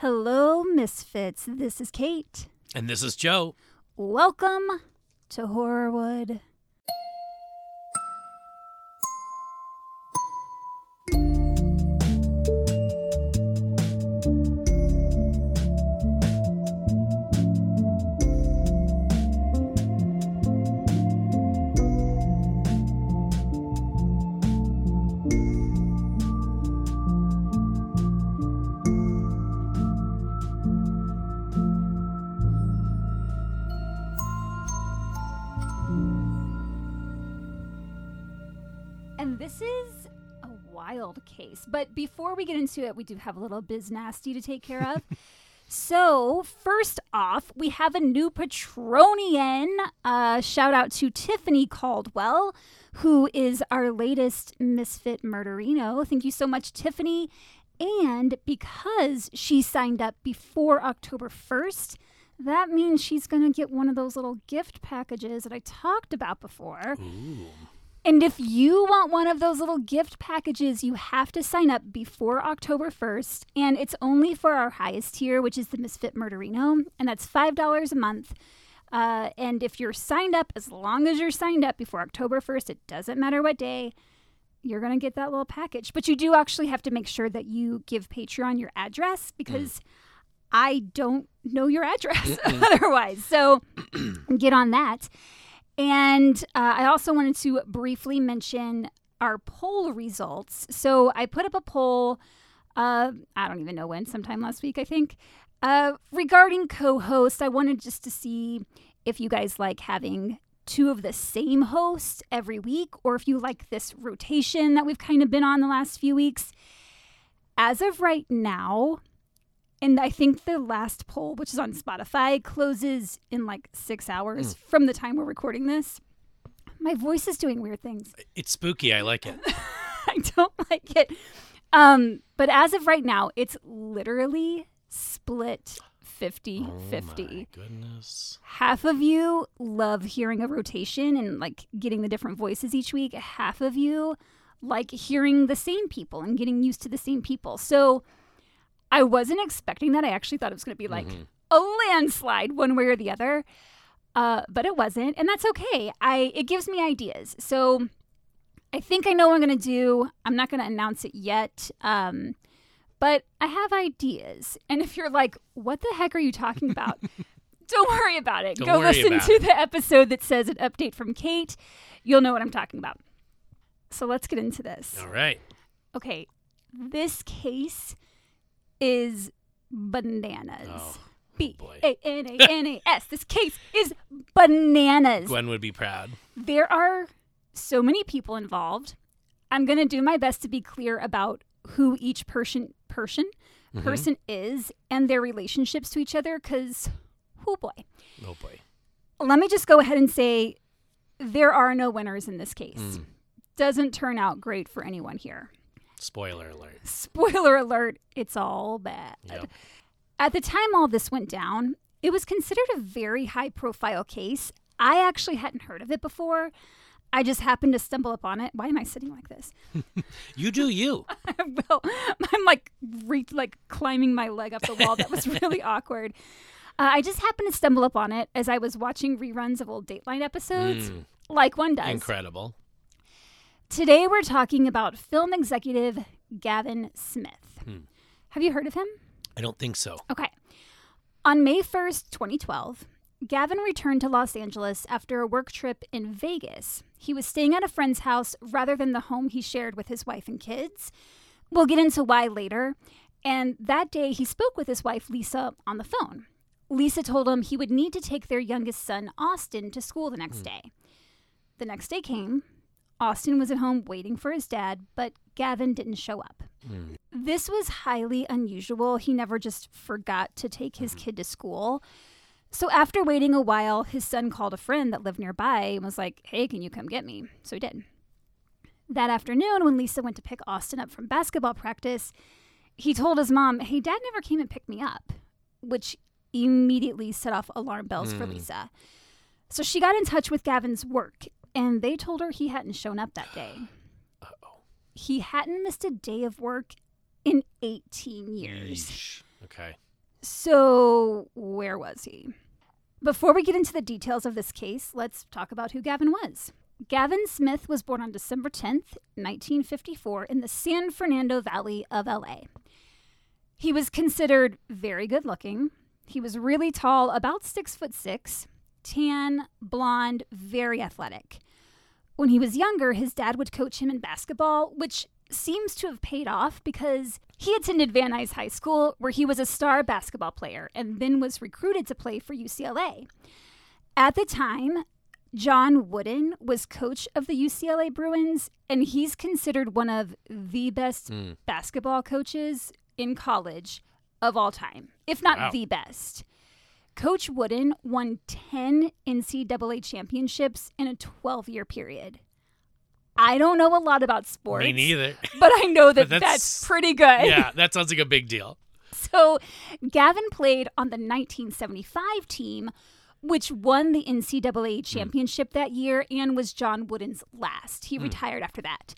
Hello, Misfits. This is Kate. And this is Joe. Welcome to Horrorwood. But before we get into it, we do have a little biz nasty to take care of. so, first off, we have a new Patronian. Uh, shout out to Tiffany Caldwell, who is our latest Misfit Murderino. Thank you so much, Tiffany. And because she signed up before October 1st, that means she's going to get one of those little gift packages that I talked about before. And if you want one of those little gift packages, you have to sign up before October 1st. And it's only for our highest tier, which is the Misfit Murderino. And that's $5 a month. Uh, and if you're signed up, as long as you're signed up before October 1st, it doesn't matter what day, you're going to get that little package. But you do actually have to make sure that you give Patreon your address because I don't know your address otherwise. So get on that. And uh, I also wanted to briefly mention our poll results. So I put up a poll, uh, I don't even know when, sometime last week, I think, uh, regarding co hosts. I wanted just to see if you guys like having two of the same host every week or if you like this rotation that we've kind of been on the last few weeks. As of right now, and I think the last poll, which is on Spotify, closes in like six hours from the time we're recording this. My voice is doing weird things. It's spooky. I like it. I don't like it. Um, but as of right now, it's literally split 50 Oh 50. my goodness. Half of you love hearing a rotation and like getting the different voices each week. Half of you like hearing the same people and getting used to the same people. So I wasn't expecting that. I actually thought it was going to be like a landslide one way or the other. Uh, but it wasn't, and that's okay. I it gives me ideas. So I think I know what I'm going to do. I'm not going to announce it yet. Um, but I have ideas. And if you're like, what the heck are you talking about? Don't worry about it. Don't Go listen to it. the episode that says an update from Kate. You'll know what I'm talking about. So let's get into this. All right. Okay, this case is bananas. Oh, B boy. A N A N A S. This case is bananas. Gwen would be proud. There are so many people involved. I'm going to do my best to be clear about who each person person Mm-hmm. person is and their relationships to each other cuz oh boy. Oh boy. Let me just go ahead and say there are no winners in this case. Mm. Doesn't turn out great for anyone here. Spoiler alert. Spoiler alert, it's all bad. Yep. At the time all this went down, it was considered a very high profile case. I actually hadn't heard of it before. I just happened to stumble upon it. Why am I sitting like this? You do you. well, I'm like re- like climbing my leg up the wall. That was really awkward. Uh, I just happened to stumble upon it as I was watching reruns of old Dateline episodes, Mm. like one does. Incredible. Today we're talking about film executive Gavin Smith. Hmm. Have you heard of him? I don't think so. Okay. On May 1st, 2012, Gavin returned to Los Angeles after a work trip in Vegas. He was staying at a friend's house rather than the home he shared with his wife and kids. We'll get into why later. And that day, he spoke with his wife, Lisa, on the phone. Lisa told him he would need to take their youngest son, Austin, to school the next day. The next day came. Austin was at home waiting for his dad, but Gavin didn't show up. Mm. This was highly unusual. He never just forgot to take his kid to school. So after waiting a while, his son called a friend that lived nearby and was like, Hey, can you come get me? So he did. That afternoon, when Lisa went to pick Austin up from basketball practice, he told his mom, Hey, dad never came and picked me up, which immediately set off alarm bells for Hmm. Lisa. So she got in touch with Gavin's work, and they told her he hadn't shown up that day. Uh-oh. He hadn't missed a day of work in 18 years. Yeesh. Okay. So, where was he? Before we get into the details of this case, let's talk about who Gavin was. Gavin Smith was born on December 10th, 1954, in the San Fernando Valley of LA. He was considered very good looking. He was really tall, about six foot six, tan, blonde, very athletic. When he was younger, his dad would coach him in basketball, which seems to have paid off because he attended Van Nuys High School, where he was a star basketball player and then was recruited to play for UCLA. At the time, John Wooden was coach of the UCLA Bruins, and he's considered one of the best Hmm. basketball coaches in college of all time, if not Wow. the best. Coach Wooden won 10 NCAA championships in a 12 year period. I don't know a lot about sports. Me neither. But I know that that's, that's- pretty good. yeah, that sounds like a big deal. So Gavin played on the 1975 team, which won the NCAA hmm. championship that year and was John Wooden's last. He hmm. retired after that.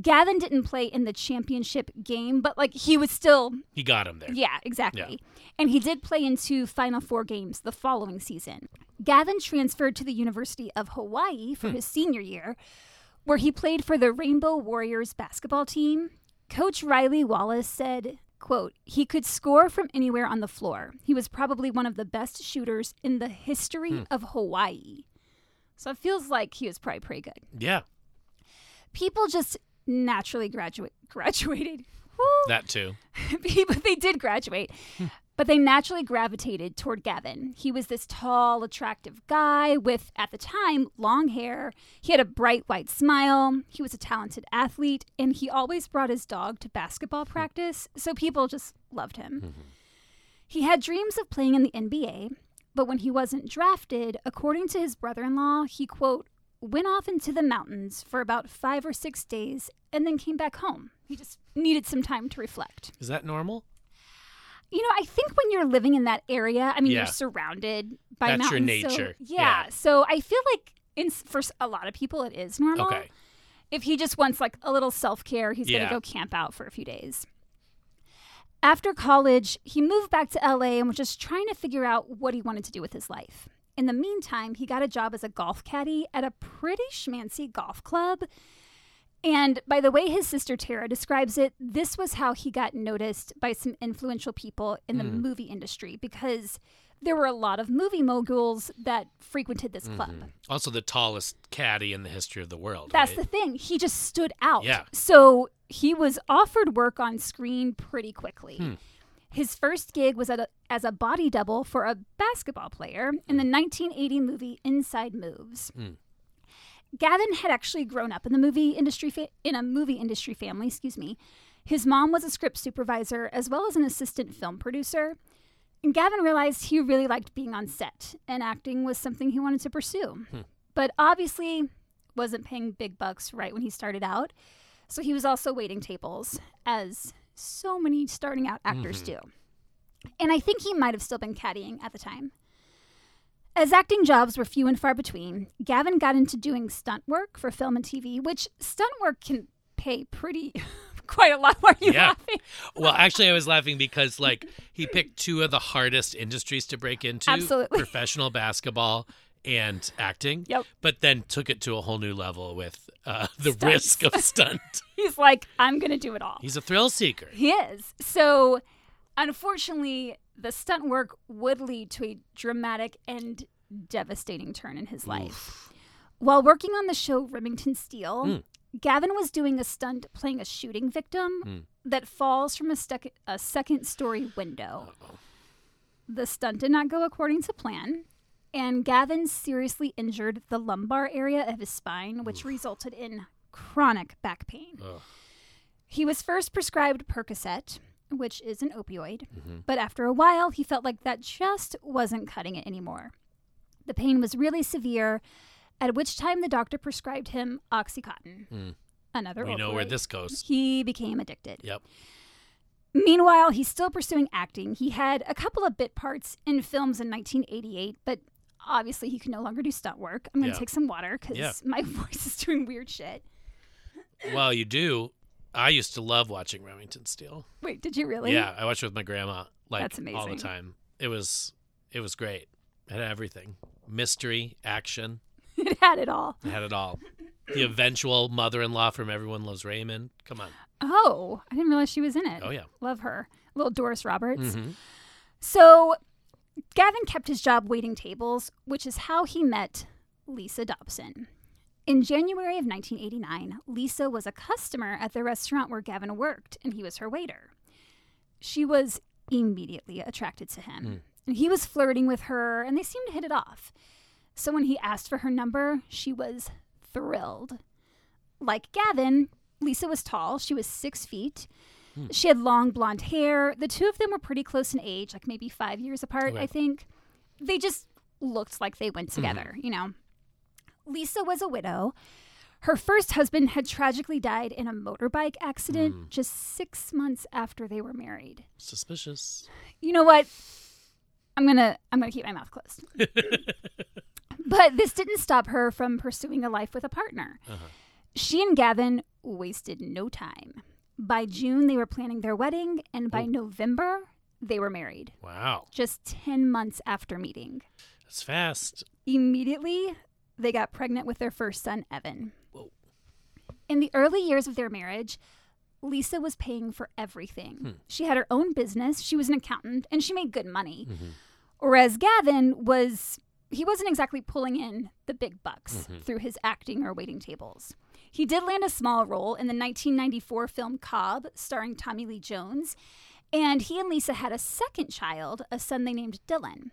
Gavin didn't play in the championship game, but like he was still, He got him there. yeah, exactly. And he did play in two Final Four games the following season. Gavin transferred to the University of Hawaii for hmm. his senior year, where he played for the Rainbow Warriors basketball team. Coach Riley Wallace said, quote, he could score from anywhere on the floor. He was probably one of the best shooters in the history hmm. of Hawaii. So it feels like he was probably pretty good. Yeah, People just naturally graduate graduated. Woo! that too. but they did graduate. Hmm. But they naturally gravitated toward gavin. He was this tall attractive guy with at the time long hair. He had a bright white smile. He was a talented athlete and he always brought his dog to basketball hmm. practice so people just loved him. Mm-hmm. He had dreams of playing in the nba but when he wasn't drafted according to his brother-in-law he quote went off into the mountains for about five or six days and then came back home he just needed some time to reflect Is that normal? you know, I think when you're living in that area, I mean, Yeah. you're surrounded by That's your mountains. so- nature. yeah, Yeah. So I feel like in, for a lot of people, it is normal. Okay. If he just wants like a little self care, he's going to go camp out for a few days. After college, he moved back to LA and was just trying to figure out what he wanted to do with his life. In the meantime, he got a job as a golf caddy at a pretty schmancy golf club. And by the way his sister Tara describes it, this was how he got noticed by some influential people in the Hmm. movie industry because there were a lot of movie moguls that frequented this club. Also, the tallest caddy in the history of the world. That's right? the thing. He just stood out. Yeah. So he was offered work on screen pretty quickly. Hmm. His first gig was at a, as a body double for a basketball player in the 1980 movie Inside Moves. Hmm. Gavin had actually grown up in the movie industry fa- in a movie industry family, excuse me. His mom was a script supervisor as well as an assistant film producer. And Gavin realized he really liked being on set and acting was something he wanted to pursue. But obviously wasn't paying big bucks right when he started out. So he was also waiting tables as so many starting out actors mm-hmm. do. And I think he might have still been caddying at the time. As acting jobs were few and far between, Gavin got into doing stunt work for film and TV, which stunt work can pay pretty quite a lot. Why are you Yeah. laughing? Well, actually, I was laughing because like he picked two of the hardest industries to break into: Absolutely. professional basketball and acting. Yep. But then took it to a whole new level with uh, the Stunts. risk of stunt. He's like, I'm going to do it all. He's a thrill seeker. He is. So, unfortunately, the stunt work would lead to a dramatic and devastating turn in his life. While working on the show Remington Steele, Mm. Gavin was doing a stunt playing a shooting victim Mm. that falls from a, a second story window. The stunt did not go according to plan, and Gavin seriously injured the lumbar area of his spine, which resulted in chronic back pain. Ugh. He was first prescribed Percocet, which is an opioid, Mhm. but after a while, he felt like that just wasn't cutting it anymore. The pain was really severe, at which time the doctor prescribed him Oxycontin, Hmm. another We know where this goes. He became addicted. Yep. Meanwhile, he's still pursuing acting. He had a couple of bit parts in films in 1988, but obviously he can no longer do stunt work. I'm going to Yeah. take some water because Yeah. my voice is doing weird shit. Well, you do. I used to love watching Remington Steele. Wait, did you really? Yeah, I watched it with my grandma like That's amazing. all the time. It was it was great. It had everything. Mystery, action, it had it all. it had it all. The eventual mother-in-law from Everyone Loves Raymond. Come on. Oh, I didn't realize she was in it. Oh yeah. Love her. Little Doris Roberts. Mhm. So Gavin kept his job waiting tables, which is how he met Lisa Dobson. In January of 1989, Lisa was a customer at the restaurant where Gavin worked, and he was her waiter. She was immediately attracted to him, mm. and he was flirting with her, and they seemed to hit it off. So when he asked for her number, she was thrilled. Like Gavin, Lisa was tall. She was six feet. Hmm. She had long blonde hair. The two of them were pretty close in age, like maybe five years apart, Okay. I think. They just looked like they went hmm. together, you know. Lisa was a widow. Her first husband had tragically died in a motorbike accident hmm. just six months after they were married. Suspicious. You know what? I'm gonna I'm gonna keep my mouth closed. but this didn't stop her from pursuing a life with a partner. Uh-huh. She and Gavin wasted no time. By June, they were planning their wedding, and by oh. November, they were married. Wow. Just 10 months after meeting. That's fast. Immediately, they got pregnant with their first son, Evan. Whoa. In the early years of their marriage, Lisa was paying for everything. Hmm. She had her own business, she was an accountant, and she made good money. Mm-hmm. Whereas Gavin was, he wasn't exactly pulling in the big bucks mm-hmm. through his acting or waiting tables. He did land a small role in the 1994 film Cobb, starring Tommy Lee Jones, and he and Lisa had a second child, a son they named Dylan.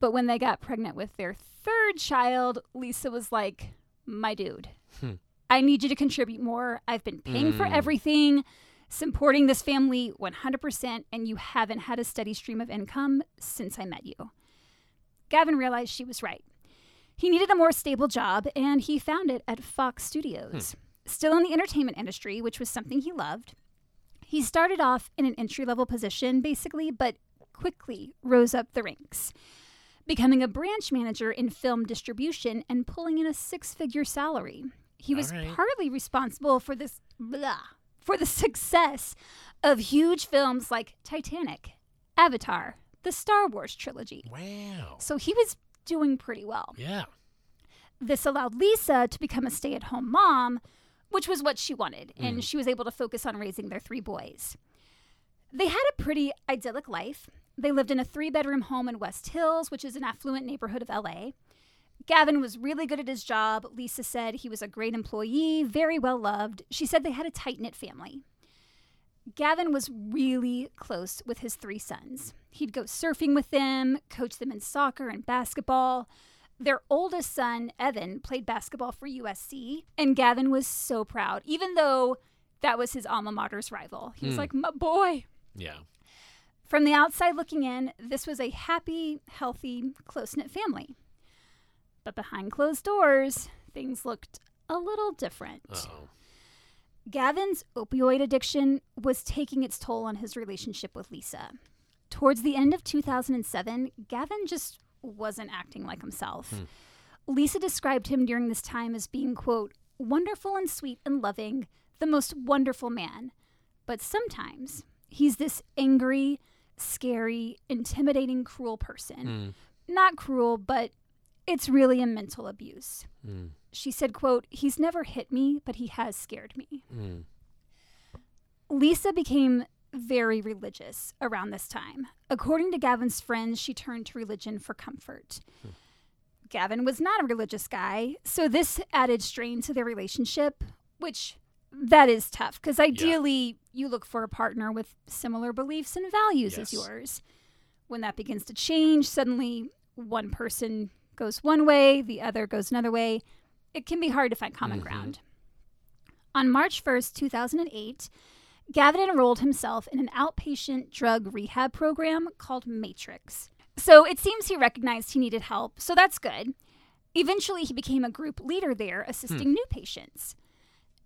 But when they got pregnant with their third child, Lisa was like, My dude, hmm. I need you to contribute more. I've been paying for hmm. everything, supporting this family 100%, and you haven't had a steady stream of income since I met you. Gavin realized she was right. He needed a more stable job, and he found it at Fox Studios. Hmm. Still in the entertainment industry, which was something he loved. He started off in an entry level position, basically, but quickly rose up the ranks, becoming a branch manager in film distribution and pulling in a six figure salary. He was right. partly responsible for this blah, for the success of huge films like Titanic, Avatar, the Star Wars trilogy. Wow. So he was doing pretty well. Yeah. This allowed Lisa to become a stay at home mom, which was what she wanted, and mm. she was able to focus on raising their three boys. They had a pretty idyllic life. They lived in a three bedroom home in West Hills, which is an affluent neighborhood of LA. Gavin was really good at his job. Lisa said he was a great employee, very well loved. She said they had a tight knit family. Gavin was really close with his three sons. He'd go surfing with them, coach them in soccer and basketball. Their oldest son, Evan, played basketball for USC, and Gavin was so proud, even though that was his alma mater's rival. He was hmm. like, My boy. Yeah. From the outside looking in, this was a happy, healthy, close knit family. But behind closed doors, things looked a little different. Oh. Gavin's opioid addiction was taking its toll on his relationship with Lisa. Towards the end of 2007, Gavin just wasn't acting like himself. Lisa described him during this time as being, quote, wonderful and sweet and loving, the most wonderful man. But sometimes he's this angry, scary, intimidating, cruel person. Not cruel, but it's really a mental abuse. Mm. She said, quote, he's never hit me, but he has scared me. Mm. Lisa became very religious around this time. According to Gavin's friends, she turned to religion for comfort. Gavin was not a religious guy, so this added strain to their relationship, which that is tough because ideally you look for a partner with similar beliefs and values as yours. When that begins to change, suddenly one person goes one way, the other goes another way. It can be hard to find common mm-hmm. ground. On March 1st, 2008, Gavin enrolled himself in an outpatient drug rehab program called Matrix. So it seems he recognized he needed help, so that's good. Eventually, he became a group leader there, assisting hmm. new patients.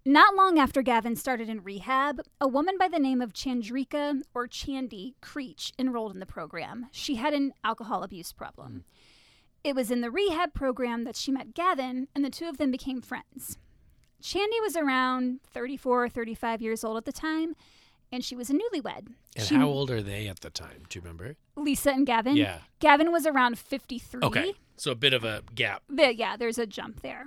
Not long after Gavin started in rehab, a woman by the name of Chandrika or Chandy Creech enrolled in the program. She had an alcohol abuse problem. Hmm. It was in the rehab program that she met Gavin, and the two of them became friends. Chandy was around 34 or 35 years old at the time, and she was a newlywed. And She- how old are they at the time? Do you remember? Lisa and Gavin. Yeah. Gavin was around 53. Okay. So a bit of a gap. The- yeah, there's a jump there.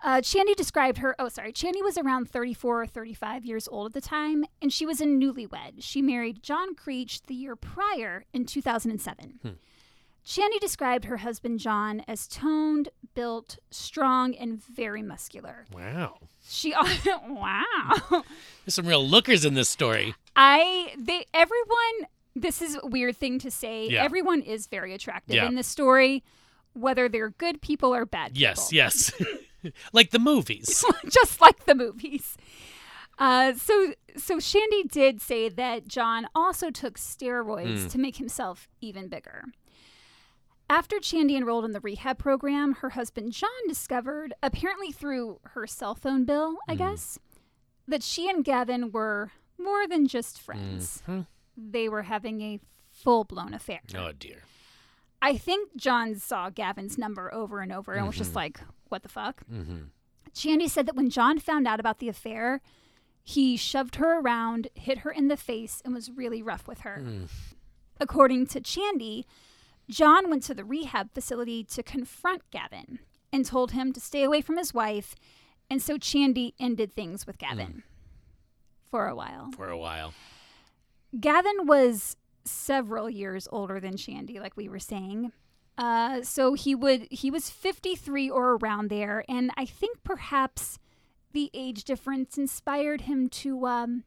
Uh, Chandy described her. Oh, sorry. Chandy was around 34 or 35 years old at the time, and she was a newlywed. She married John Creech the year prior in 2007. Chandy described her husband John as toned, built, strong, and very muscular. Wow. She wow. There's some real lookers in this story. I they everyone this is a weird thing to say. Yeah. Everyone is very attractive Yeah. in this story, whether they're good people or bad people. Yes, yes. like the movies. just like the movies. Uh, so, so Chandy did say that John also took steroids Hmm. to make himself even bigger. After Chandy enrolled in the rehab program, her husband John discovered, apparently through her cell phone bill, I Hmm. guess, that she and Gavin were more than just friends. Mhm. They were having a full blown affair. Oh dear. I think John saw Gavin's number over and over and was just like, what the fuck? Mm-hmm. Chandy said that when John found out about the affair, he shoved her around, hit her in the face, and was really rough with her. According to Chandy, John went to the rehab facility to confront Gavin and told him to stay away from his wife, and so Chandy ended things with Gavin for a while. For a while. Gavin was several years older than Chandy, like we were saying. Uh, so he would he was 53 or around there, and I think perhaps the age difference inspired him to um,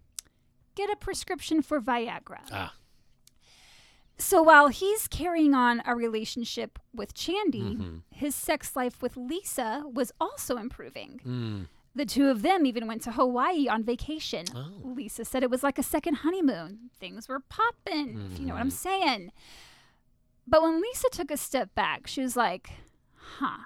get a prescription for Viagra. Ah. So while he's carrying on a relationship with Chandy, Mm-hmm. his sex life with Lisa was also improving. Mm. The two of them even went to Hawaii on vacation. Oh. Lisa said it was like a second honeymoon. Things were popping, if you know what I'm Mm-hmm. saying. But when Lisa took a step back, she was like, huh,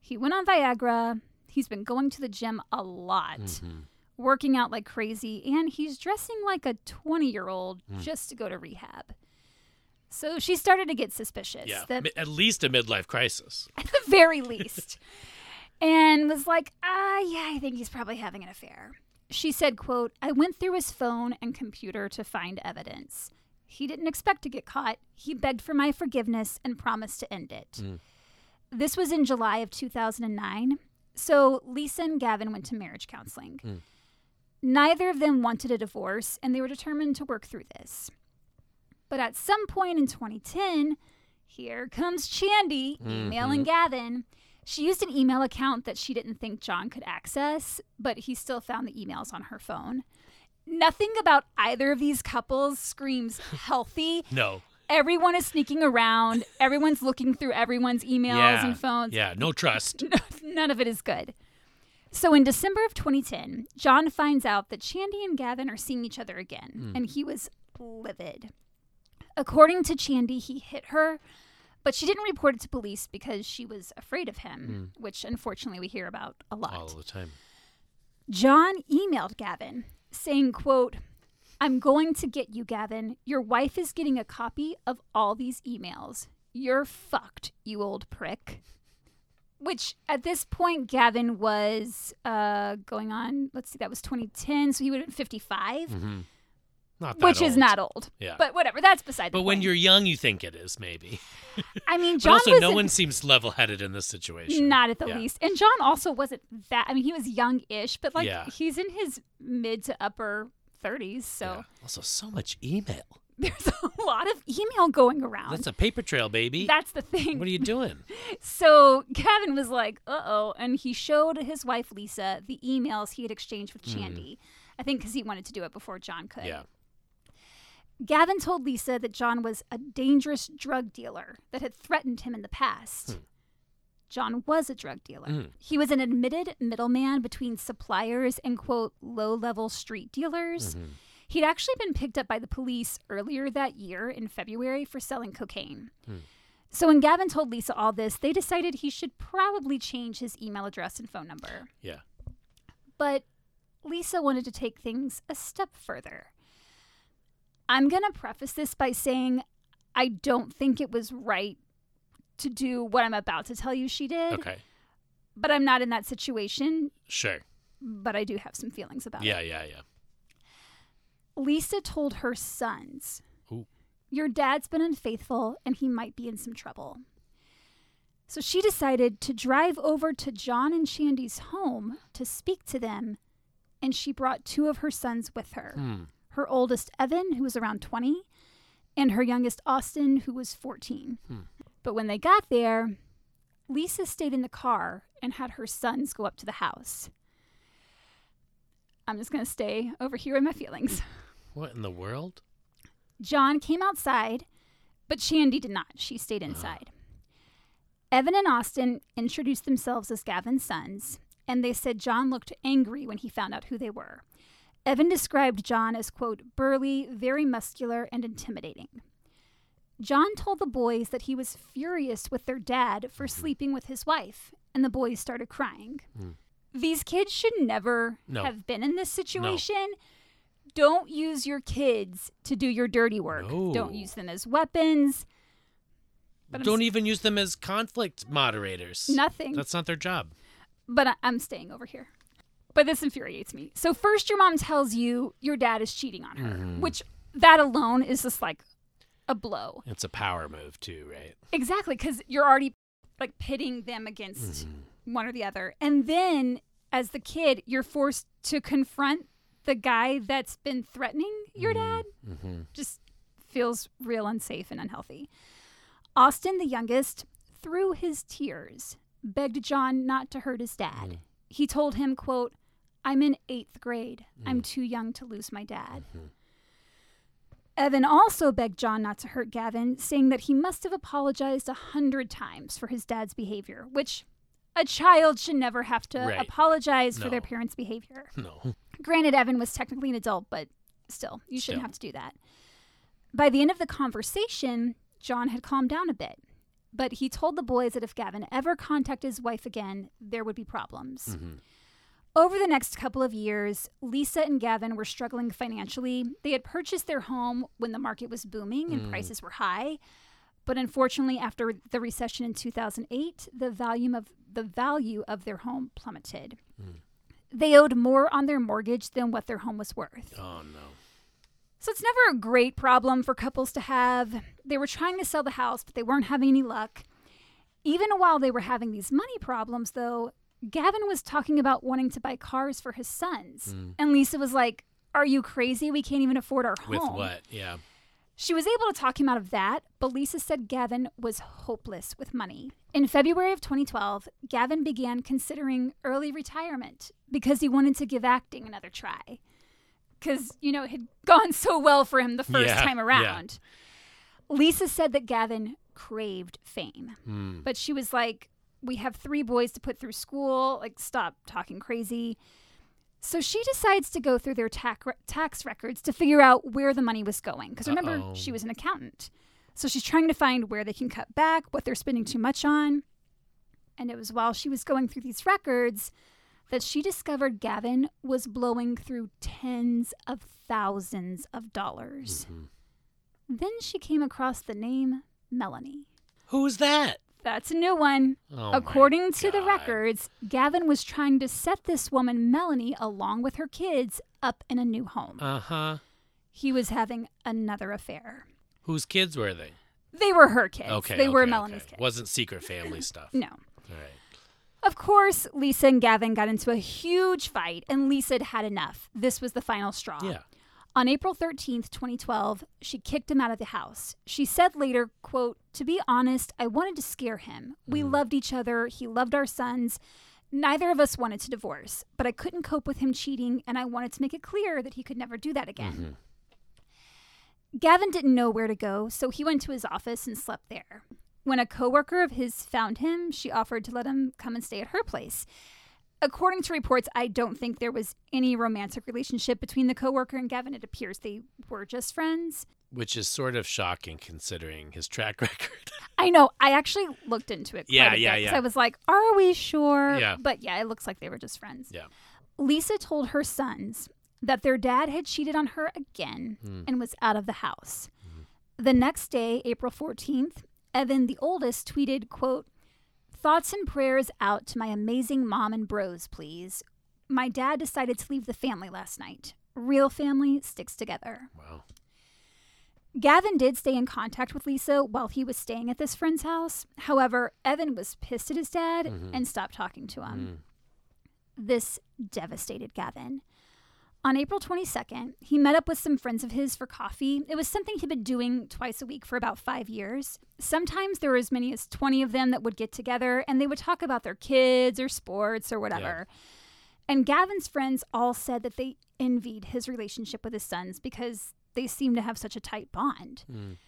he went on Viagra. He's been going to the gym a lot, Mm-hmm. working out like crazy, and he's dressing like a 20 year old Mm. just to go to rehab. So she started to get suspicious Yeah. that At least a midlife crisis. at the very least. and was like, ah, yeah, I think he's probably having an affair. She said, quote, I went through his phone and computer to find evidence. He didn't expect to get caught. He begged for my forgiveness and promised to end it. This was in July of 2009. So Lisa and Gavin went to marriage counseling. Neither of them wanted a divorce, and they were determined to work through this. But at some point in 2010, here comes Chandy emailing mm-hmm. Gavin. She used an email account that she didn't think John could access, but he still found the emails on her phone. Nothing about either of these couples screams healthy. No. Everyone is sneaking around. Everyone's looking through everyone's emails yeah. and phones. Yeah. No trust. None of it is good. So in December of 2010, John finds out that Chandy and Gavin are seeing each other again, hmm. and he was livid. According to Chandy, he hit her, but she didn't report it to police because she was afraid of him, which unfortunately we hear about a lot. All the time. John emailed Gavin saying, quote, I'm going to get you, Gavin. Your wife is getting a copy of all these emails. You're fucked, you old prick. Which at this point, Gavin was uh, going on, let's see, that was 2010, so he would have been 55, Not that which is not old. Yeah. But whatever, that's beside the point. But when point. you're young, you think it is, maybe. I mean, But John also, was no one seems level headed in this situation. Not at the Yeah. least. And John also wasn't that, I mean, he was young ish, but like Yeah. he's in his mid to upper 30s, so. Yeah. Also, so much email. there's a lot of email going around. That's a paper trail, baby. That's the thing. what are you doing? So Kevin was like, uh oh. And he showed his wife, Lisa, the emails he had exchanged with Chandy. I think because he wanted to do it before John could. Hmm. Yeah. Gavin told Lisa that John was a dangerous drug dealer that had threatened him in the past. John was a drug dealer. Mm. He was an admitted middleman between suppliers and, quote, low level street dealers. Mm-hmm. He'd actually been picked up by the police earlier that year in February for selling cocaine. So when Gavin told Lisa all this, they decided he should probably change his email address and phone number. Yeah. But Lisa wanted to take things a step further. I'm going to preface this by saying I don't think it was right to do what I'm about to tell you she did, Okay. but I'm not in that situation, Sure. but I do have some feelings about it. Yeah, yeah, yeah. Lisa told her sons, Ooh. Your dad's been unfaithful and he might be in some trouble. So she decided to drive over to John and Chandy's home to speak to them, and she brought two of her sons with her Hmm. Her oldest, Evan, who was around 20, and her youngest, Austin, who was 14. Hmm. But when they got there, Lisa stayed in the car and had her sons go up to the house. I'm just going to stay over here in my feelings. What in the world? John came outside, but Chandy did not. She stayed inside. Evan and Austin introduced themselves as Gavin's sons, and they said John looked angry when he found out who they were. Evan described John as, quote, burly, very muscular, and intimidating. John told the boys that he was furious with their dad for mm-hmm. sleeping with his wife, and the boys started crying. Mm. These kids should never No. have been in this situation. Don't use your kids to do your dirty work. No. Don't use them as weapons. But Don't even use them as conflict moderators. Nothing. That's not their job. but I- I'm staying over here. But this infuriates me. So first, your mom tells you your dad is cheating on her, Mm-hmm. which that alone is just like a blow. It's a power move too, right? Exactly, because you're already like pitting them against Mm-hmm. one or the other, and then as the kid, you're forced to confront the guy that's been threatening your dad. Mm-hmm. Just feels real unsafe and unhealthy. Austin, the youngest, through his tears, begged John not to hurt his dad. He told him, quote, I'm in eighth grade. I'm mm. too young to lose my dad. Mm-hmm. Evan also begged John not to hurt Gavin, saying that he must have apologized a hundred times for his dad's behavior, which a child should never have to Right. apologize for their parents' behavior. No. Granted, Evan was technically an adult, but still, you shouldn't Still. have to do that. By the end of the conversation, John had calmed down a bit, but he told the boys that if Gavin ever contacted his wife again, there would be problems. Mm-hmm. Over the next couple of years, Lisa and Gavin were struggling financially. They had purchased their home when the market was booming and hmm. prices were high. But unfortunately, after the recession in 2008, the value of the value of their home plummeted. Hmm. They owed more on their mortgage than what their home was worth. Oh no. So it's never a great problem for couples to have. They were trying to sell the house, but they weren't having any luck. Even while they were having these money problems, though, Gavin was talking about wanting to buy cars for his sons. And Lisa was like, Are you crazy? We can't even afford our home. With what? Yeah. She was able to talk him out of that, but Lisa said Gavin was hopeless with money. In February of 2012, Gavin began considering early retirement because he wanted to give acting another try. Because, you know, it had gone so well for him the first Yeah, time yeah. around. Lisa said that Gavin craved fame, Hmm. but she was like, We have three boys to put through school. Like, stop talking crazy. So she decides to go through their tax tax records to figure out where the money was going. Because remember, Uh-oh. she was an accountant. So she's trying to find where they can cut back, what they're spending too much on. And it was while she was going through these records that she discovered Gavin was blowing through tens of thousands of dollars. Mm-hmm. Then she came across the name Melanie. Who's that? That's a new one. Oh According to the records, Gavin was trying to set this woman, Melanie, along with her kids, up in a new home. Uh huh. he was having another affair. Whose kids were they? They were her kids. Okay. They were Melanie's okay. kids. Wasn't secret family stuff. No. All right. Of course, Lisa and Gavin got into a huge fight, and Lisa had had enough. This was the final straw. Yeah. On April 13th, 2012, she kicked him out of the house. She said later, quote, "To be honest, I wanted to scare him. We mm. loved each other. He loved our sons. Neither of us wanted to divorce, but I couldn't cope with him cheating, and I wanted to make it clear that he could never do that again." Mm-hmm. Gavin didn't know where to go, so he went to his office and slept there. When a coworker of his found him, she offered to let him come and stay at her place. According to reports, I don't think there was any romantic relationship between the coworker and Gavin. It appears they were just friends. Which is sort of shocking considering his track record. I know. I actually looked into it. Quite Yeah, a yeah, bit, yeah. I was like, "Are we sure?" Yeah. But yeah, it looks like they were just friends. yeah. Lisa told her sons that their dad had cheated on her again hmm. and was out of the house. Hmm. The next day, April 14th, Evan, the oldest, tweeted, quote, Thoughts and prayers out to my amazing mom and bros, please. My dad decided to leave the family last night. Real family sticks together. Wow. Gavin did stay in contact with Lisa while he was staying at this friend's house. However, Evan was pissed at his dad Mhm. and stopped talking to him. Mm. This devastated Gavin. On April 22nd, he met up with some friends of his for coffee. It was something he'd been doing twice a week for about five years. Sometimes there were as many as 20 of them that would get together and they would talk about their kids or sports or whatever. And Gavin's friends all said that they envied his relationship with his sons because they seemed to have such a tight bond. Mm.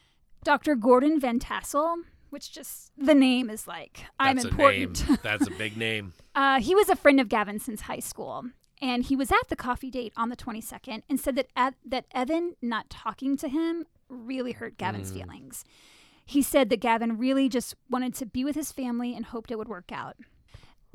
Dr. Gordon Van Tassel, which just the name is like, I'm That's important. a name. That's a big name. Uh, he was a friend of Gavin since high school, and he was at the coffee date on the 22nd and said that Ev- that Evan not talking to him really hurt Gavin's Mm. feelings. He said that Gavin really just wanted to be with his family and hoped it would work out.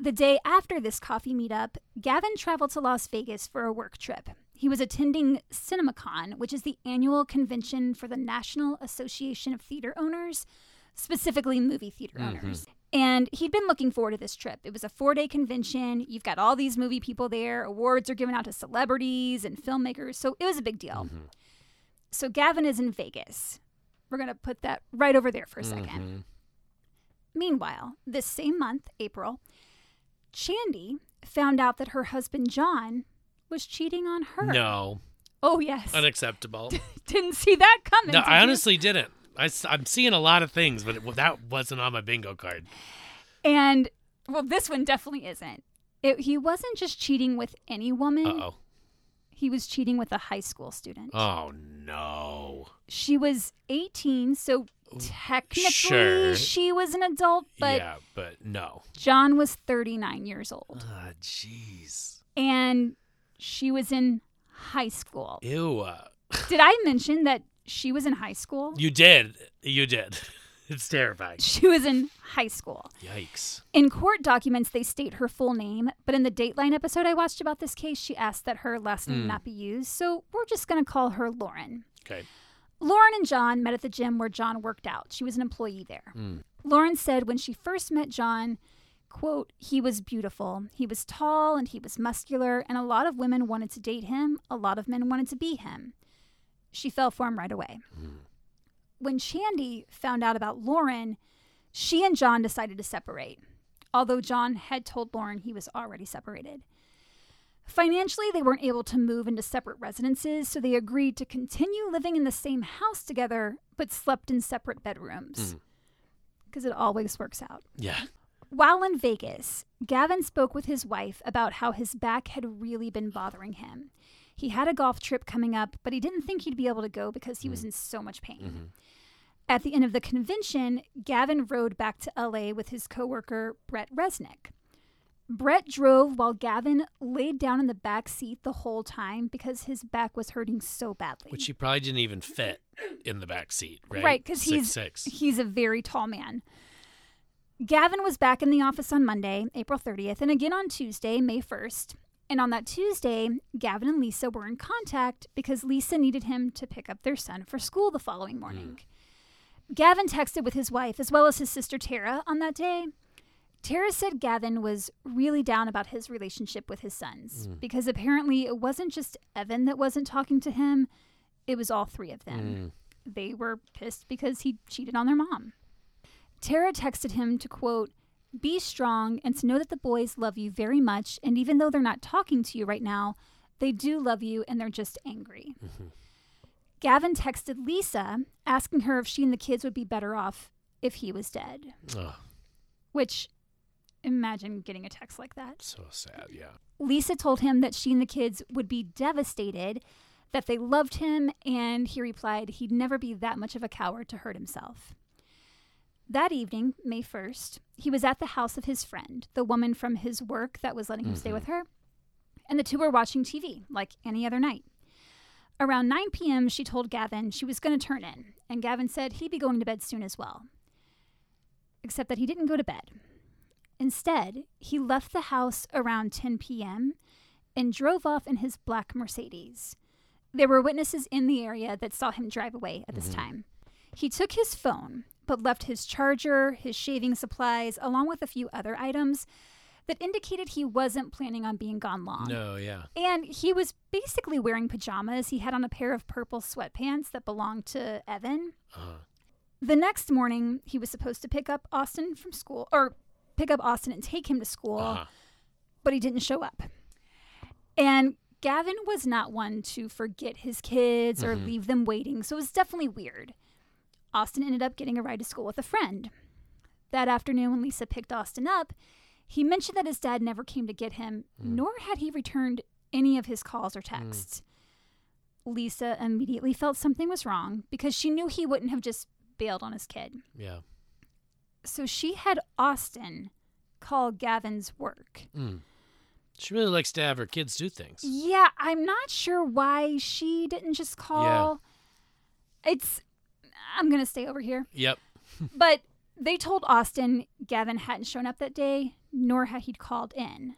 The day after this coffee meetup, Gavin traveled to Las Vegas for a work trip. He was attending CinemaCon, which is the annual convention for the National Association of Theater Owners, specifically movie theater Mhm. owners. And he'd been looking forward to this trip. It was a four day convention. You've got all these movie people there. Awards are given out to celebrities and filmmakers. So it was a big deal. Mhm. So Gavin is in Vegas. We're going to put that right over there for a second. Mhm. Meanwhile, this same month, April, Chandy found out that her husband John was cheating on her. No, Oh, yes. unacceptable. Didn't see that coming. no, did I you? honestly didn't. I, am seeing a lot of things, but it, that wasn't on my bingo card. And, well, this one definitely isn't. It, he wasn't just cheating with any woman, Uh oh. he was cheating with a high school student. Oh no. She was 18, so technically Sure. she was an adult, but yeah, but no. John was 39 years old. Ah, jeez. And she was in high school. Ew. uh, Did I mention that she was in high school? You did. You did. It's terrifying. She was in high school. Yikes. In court documents, they state her full name, but in the Dateline episode I watched about this case, she asked that her last name Mm. not be used, so we're just going to call her Lauren. Okay. Lauren and John met at the gym where John worked out. She was an employee there. Mm. Lauren said when she first met John, quote, he was beautiful. He was tall and he was muscular, and a lot of women wanted to date him. A lot of men wanted to be him. She fell for him right away. When Chandy found out about Lauren, she and John decided to separate, although John had told Lauren he was already separated. Financially, they weren't able to move into separate residences, so they agreed to continue living in the same house together, but slept in separate bedrooms. Mm. Because it always works out. Yeah. While in Vegas, Gavin spoke with his wife about how his back had really been bothering him. He had a golf trip coming up, but he didn't think he'd be able to go because he was in so much pain. Mhm. At the end of the convention, Gavin rode back to LA with his coworker, Brett Resnick. Brett drove while Gavin laid down in the back seat the whole time because his back was hurting so badly. Which he probably didn't even fit in the back seat, right? Right, 'cause Six, he's- six. He's a very tall man. Gavin was back in the office on Monday, April 30th, and again on Tuesday, May 1st. And on that Tuesday, Gavin and Lisa were in contact because Lisa needed him to pick up their son for school the following morning. Gavin texted with his wife as well as his sister Tara on that day. Tara said Gavin was really down about his relationship with his sons because apparently it wasn't just Evan that wasn't talking to him, it was all three of them Mm. they were pissed because he cheated on their mom. Tara texted him to quote, Be strong and to know that the boys love you very much. And even though they're not talking to you right now, they do love you and they're just angry. Mm-hmm. Gavin texted Lisa asking her if she and the kids would be better off if he was dead. Oh, Which, imagine getting a text like that. so sad. Yeah. Lisa told him that she and the kids would be devastated, that they loved him, and he replied he'd never be that much of a coward to hurt himself. That evening, May 1st, he was at the house of his friend, the woman from his work that was letting him stay Mhm. with her, and the two were watching TV like any other night. Around 9 p.m., she told Gavin she was going to turn in, and Gavin said he'd be going to bed soon as well. Except that he didn't go to bed. Instead, he left the house around 10 p.m. and drove off in his black Mercedes. There were witnesses in the area that saw him drive away at this Mhm. time. He took his phone, but left his charger, his shaving supplies, along with a few other items that indicated he wasn't planning on being gone long. No, yeah. And he was basically wearing pajamas. He had on a pair of purple sweatpants that belonged to Evan. Uh-huh. The next morning, he was supposed to pick up Austin from school, or pick up Austin and take him to school, Uh-huh. but he didn't show up. And Gavin was not one to forget his kids or Mhm. leave them waiting, so it was definitely weird. Austin ended up getting a ride to school with a friend. That afternoon, when Lisa picked Austin up, he mentioned that his dad never came to get him, Mm. nor had he returned any of his calls or texts. Lisa immediately felt something was wrong because she knew he wouldn't have just bailed on his kid. Yeah. So she had Austin call Gavin's work. Mm. She really likes to have her kids do things. Yeah, I'm not sure why she didn't just call. It's. I'm going to stay over here. Yep. But they told Austin Gavin hadn't shown up that day, nor had he called in.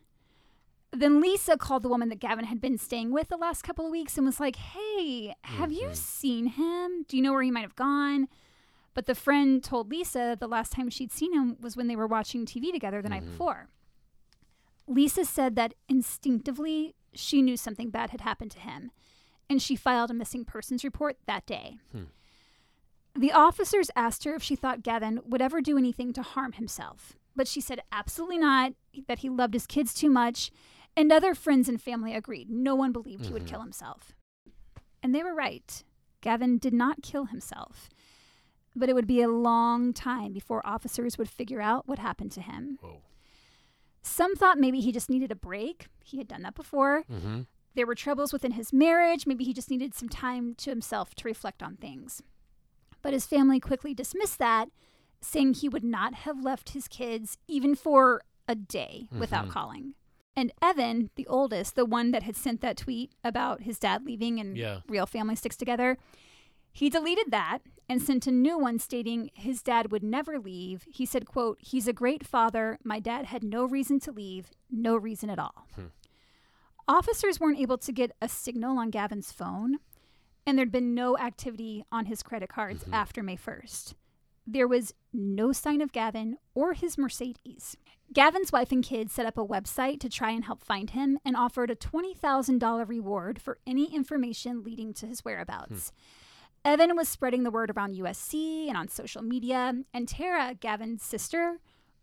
Then Lisa called the woman that Gavin had been staying with the last couple of weeks and was like, Hey, have you Mhm. seen him? Do you know where he might have gone? But the friend told Lisa the last time she'd seen him was when they were watching TV together the night Mhm. before. Lisa said that instinctively she knew something bad had happened to him, and she filed a missing persons report that day. Hmm. The officers asked her if she thought Gavin would ever do anything to harm himself, but she said absolutely not, that he loved his kids too much, and other friends and family agreed. No one believed he would Mhm. kill himself. And they were right. Gavin did not kill himself, but it would be a long time before officers would figure out what happened to him. Whoa. Some thought maybe he just needed a break. He had done that before. Mm-hmm. There were troubles within his marriage. Maybe he just needed some time to himself to reflect on things. But his family quickly dismissed that, saying he would not have left his kids even for a day without Mhm. calling. And Evan, the oldest, the one that had sent that tweet about his dad leaving and Yeah. real family sticks together, he deleted that and sent a new one stating his dad would never leave. He said, quote, he's a great father. My dad had no reason to leave, no reason at all. Hmm. Officers weren't able to get a signal on Gavin's phone, and there'd been no activity on his credit cards Mhm. after May 1st. There was no sign of Gavin or his Mercedes. Gavin's wife and kids set up a website to try and help find him and offered a $20,000 reward for any information leading to his whereabouts. Evan was spreading the word around USC and on social media, and Tara, Gavin's sister,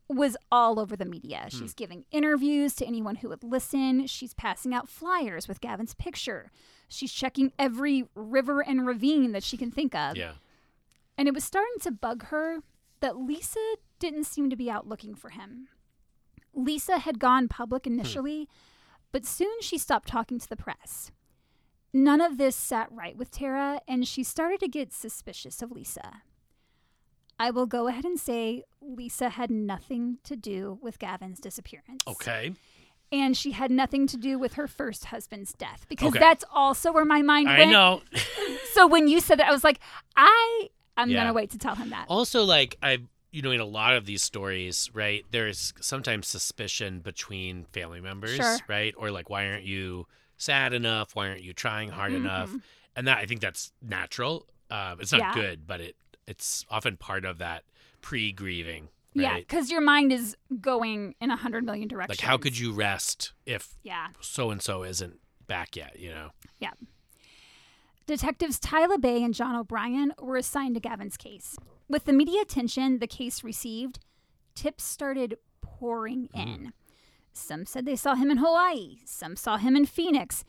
was all over the media. Hmm. She's giving interviews to anyone who would listen. She's passing out flyers with Gavin's picture. She's checking every river and ravine that she can think of. Yeah. And it was starting to bug her that Lisa didn't seem to be out looking for him. Lisa had gone public hmm. initially, but soon she stopped talking to the press. None of this sat right with Tara, and she started to get suspicious of Lisa. I will go ahead and say Lisa had nothing to do with Gavin's disappearance. Okay. And she had nothing to do with her first husband's death because Okay. that's also where my mind I went. I know. So when you said that, I was like, I I'm Yeah. gonna wait to tell him that. Also, like I, you know, in a lot of these stories, right? There's sometimes suspicion between family members, Sure. right? Or like, why aren't you sad enough? Why aren't you trying hard enough? Mhm. And that I think that's natural. Uh, it's not Yeah. good, but it it's often part of that pre-grieving. Yeah, because your mind is going in a hundred million directions. Like, how could you rest if Yeah. so and so isn't back yet? You know. Yeah. Detectives Tyler Bay and John O'Brien were assigned to Gavin's case. With the media attention the case received, tips started pouring hmm. in. Some said they saw him in Hawaii, some saw him in Phoenix.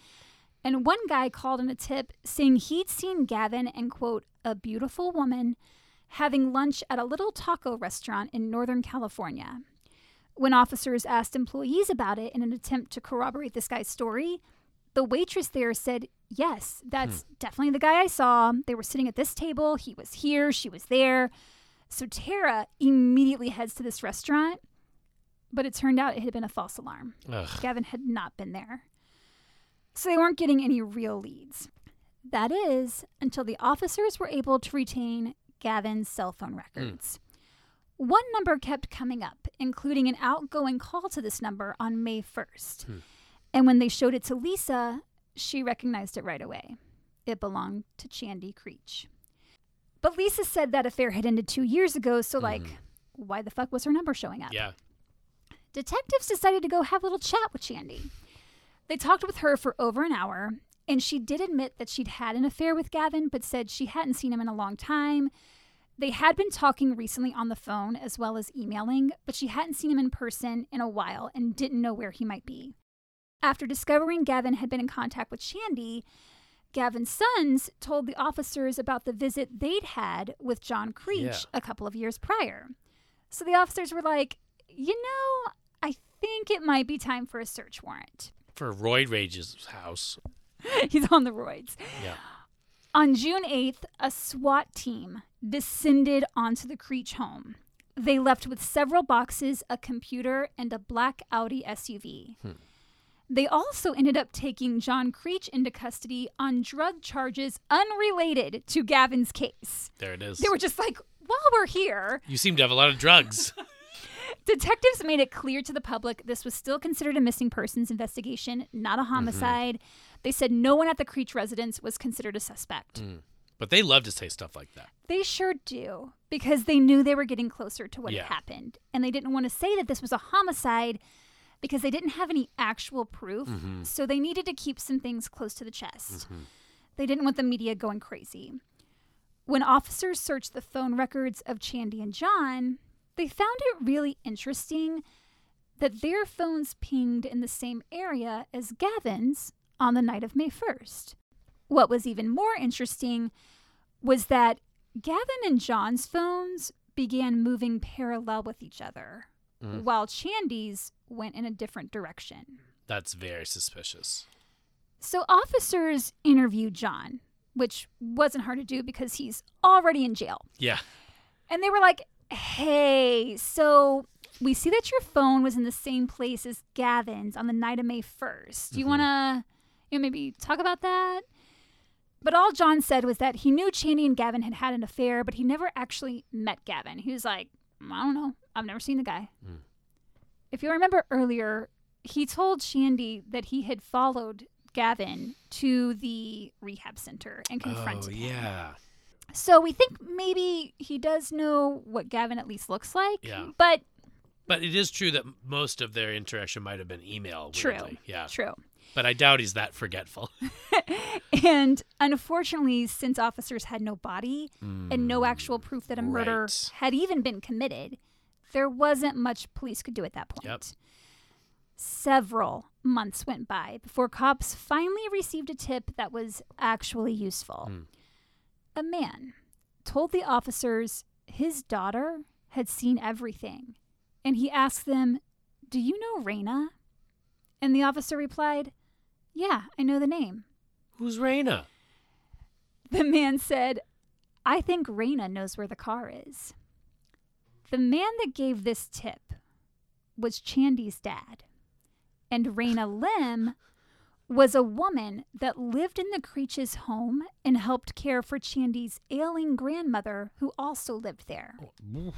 And one guy called in a tip saying he'd seen Gavin and, quote, a beautiful woman having lunch at a little taco restaurant in Northern California. When officers asked employees about it in an attempt to corroborate this guy's story, the waitress there said, Yes, that's hmm. definitely the guy I saw. They were sitting at this table. He was here. She was there. So Tara immediately heads to this restaurant, but it turned out it had been a false alarm. Ugh. Gavin had not been there. So they weren't getting any real leads. That is, until the officers were able to retain Gavin's cell phone records. One number kept coming up, including an outgoing call to this number on May 1st. Hmm. And when they showed it to Lisa, she recognized it right away. It belonged to Chandy Creech. But Lisa said that affair had ended two years ago, so, like, Mhm. why the fuck was her number showing up? Yeah. detectives decided to go have a little chat with Chandy. They talked with her for over an hour, and she did admit that she'd had an affair with Gavin, but said she hadn't seen him in a long time. They had been talking recently on the phone as well as emailing, but she hadn't seen him in person in a while and didn't know where he might be. After discovering Gavin had been in contact with Chandy, Gavin's sons told the officers about the visit they'd had with John Creech Yeah. a couple of years prior. So the officers were like, you know, I think it might be time for a search warrant. For Roy Rage's house. He's on the roids. Yeah. On June 8th, a SWAT team descended onto the Creech home. They left with several boxes, a computer, and a black Audi SUV. Hmm. They also ended up taking John Creech into custody on drug charges unrelated to Gavin's case. There it is. They were just like, while we're here, you seem to have a lot of drugs. detectives made it clear to the public this was still considered a missing persons investigation, not a mm-hmm. homicide. They said no one at the Creech residence was considered a suspect. Mm. but they love to say stuff like that. They sure do, because they knew they were getting closer to what Yeah. had happened. And they didn't want to say that this was a homicide because they didn't have any actual proof. Mm-hmm. So they needed to keep some things close to the chest. Mm-hmm. They didn't want the media going crazy. When officers searched the phone records of Chandy and John, they found it really interesting that their phones pinged in the same area as Gavin's on the night of May 1st. What was even more interesting was that Gavin and John's phones began moving parallel with each other, mm-hmm. while Chandy's went in a different direction. That's very suspicious. So officers interviewed John, which wasn't hard to do because he's already in jail. Yeah. And they were like, hey, so we see that your phone was in the same place as Gavin's on the night of May 1st. Do you mm-hmm. want to you know, maybe talk about that? But all John said was that he knew Chandy and Gavin had had an affair, but he never actually met Gavin. He was like, I don't know. I've never seen the guy. Mm. If you remember earlier, he told Chandy that he had followed Gavin to the rehab center and Oh, confronted him. yeah. So we think maybe he does know what Gavin at least looks like. Yeah. But But it is true that most of their interaction might have been email. true. Yeah. True. But I doubt he's that forgetful. And unfortunately, since officers had no body and no hmm. actual proof that a murder right. had even been committed, there wasn't much police could do at that point. Yep. Several months went by before cops finally received a tip that was actually useful. Hmm. A man told the officers his daughter had seen everything, and he asked them, Do you know Raina? And the officer replied, Yeah, I know the name. Who's Raina? The man said, I think Raina knows where the car is. The man that gave this tip was Chandy's dad. And Raina Lim was a woman that lived in the Creech's home and helped care for Chandy's ailing grandmother, who also lived there. Oh,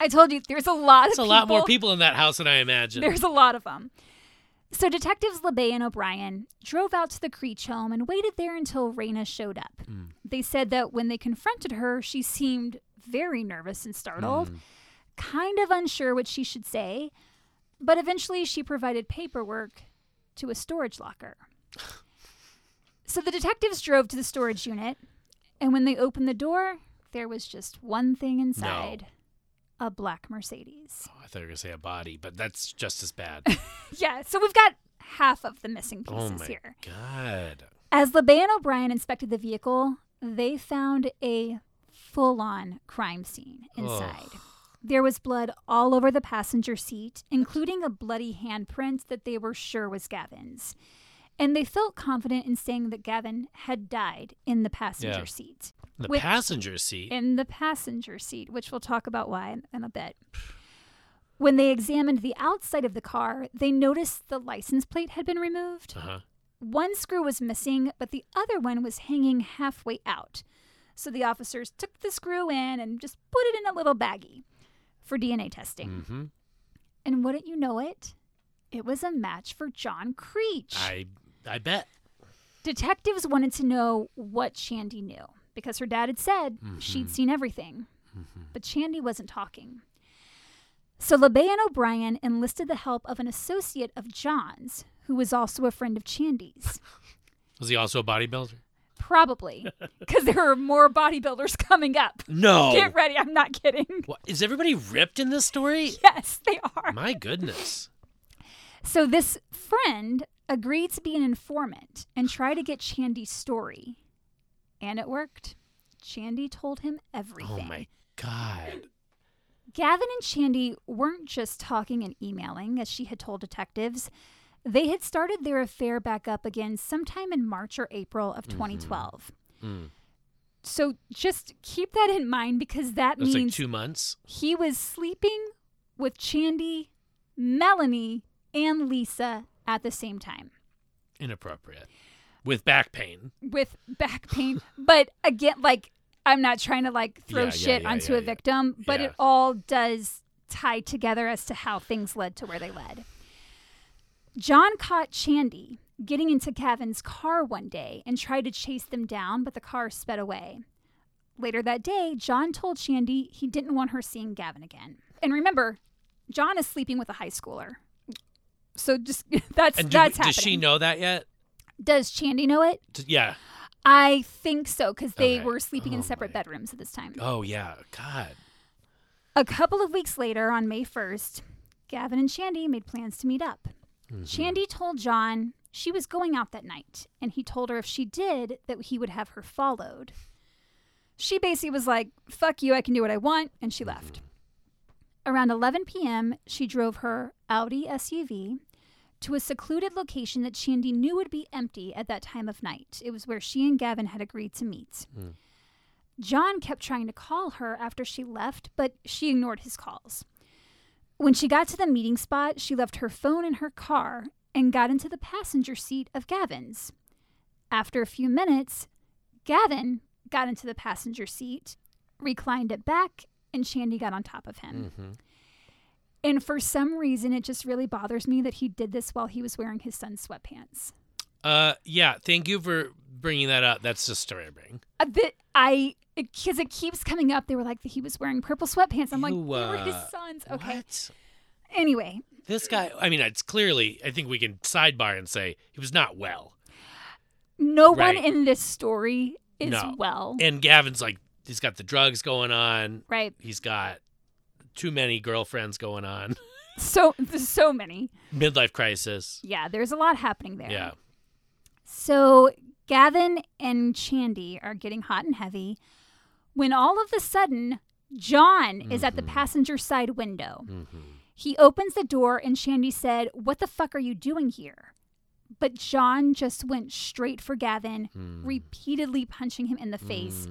I told you, there's a lot of a lot more people in that house than I imagined. there's a lot of them. So detectives LeBay and O'Brien drove out to the Creech home and waited there until Raina showed up. Hmm. They said that when they confronted her, she seemed very nervous and startled, hmm. kind of unsure what she should say, but eventually she provided paperwork to a storage locker. so the detectives drove to the storage unit, and when they opened the door, there was just one thing inside a black Mercedes. Oh, I thought you were going to say a body, but that's just as bad. Yeah, so we've got half of the missing oh, pieces my here. God. As LeBay and O'Brien inspected the vehicle, they found a full on crime scene inside. There was blood all over the passenger seat, including a bloody handprint that they were sure was Gavin's. And they felt confident in saying that Gavin had died in the passenger Yeah. seat. The Which- passenger seat. in the passenger seat, which we'll talk about why in, in a bit. When they examined the outside of the car, they noticed the license plate had been removed. Uh-huh. One screw was missing, but the other one was hanging halfway out. So the officers took the screw in and just put it in a little baggie for DNA testing. Mm-hmm. And wouldn't you know it? It was a match for John Creech. I I bet. Detectives wanted to know what Chandy knew because her dad had said she'd seen everything. But Chandy wasn't talking. So LeBay and O'Brien enlisted the help of an associate of John's, who was also a friend of Chandy's. Was he also a bodybuilder? Probably, because there are more bodybuilders coming up. No. Get ready, I'm not kidding. What, is everybody ripped in this story? Yes, they are. My goodness. So this friend agreed to be an informant and try to get Chandy's story. And it worked. Chandy told him everything. Oh my god. Gavin and Chandy weren't just talking and emailing, as she had told detectives. They had started their affair back up again sometime in March or April of 2012. Mm. So just keep that in mind because that It was like means two months. he was sleeping with Chandy, Melanie, and Lisa at the same time Inappropriate. With back pain. with back pain. but again, like, I'm not trying to like throw Yeah, shit yeah, onto yeah, a yeah. victim, but it all does tie together as to how things led to where they led. John caught Chandy getting into Gavin's car one day and tried to chase them down, but the car sped away. Later that day, John told Chandy he didn't want her seeing Gavin again. And remember, John is sleeping with a high schooler. So just that's And do, that's does she know that yet? Does Chandy know it? D- Yeah. I think so because they Okay. were sleeping in Oh, separate my. bedrooms at this time. Oh yeah. God. A couple of weeks later, on May 1st, Gavin and Chandy made plans to meet up. Mm-hmm. Chandy told John she was going out that night, and he told her if she did, that he would have her followed. She basically was like, fuck you, I can do what I want, and she left. Around 11 p.m., she drove her Audi SUV to a secluded location that Chandy knew would be empty at that time of night. It was where she and Gavin had agreed to meet. John kept trying to call her after she left, but she ignored his calls. When she got to the meeting spot, she left her phone in her car and got into the passenger seat of Gavin's. After a few minutes, Gavin got into the passenger seat, reclined it back, and Chandy got on top of him. hmm And for some reason, it just really bothers me that he did this while he was wearing his son's sweatpants. Uh, yeah. Thank you for bringing that up. That's disturbing. A bit, I, because it keeps coming up. They were like, he was wearing purple sweatpants. I'm like, they were his uh, son's. Okay. What? Anyway, This guy. I mean, it's clearly. I think we can sidebar and say he was not well. no one in this story is No. well. And Gavin's like, he's got the drugs going on. right. He's got too many girlfriends going on. So, there's so many. Midlife crisis. Yeah, there's a lot happening there. Yeah. So Gavin and Chandy are getting hot and heavy when all of a sudden John is at the passenger side window. Mm-hmm. He opens the door and Chandy said, What the fuck are you doing here? But John just went straight for Gavin, repeatedly punching him in the face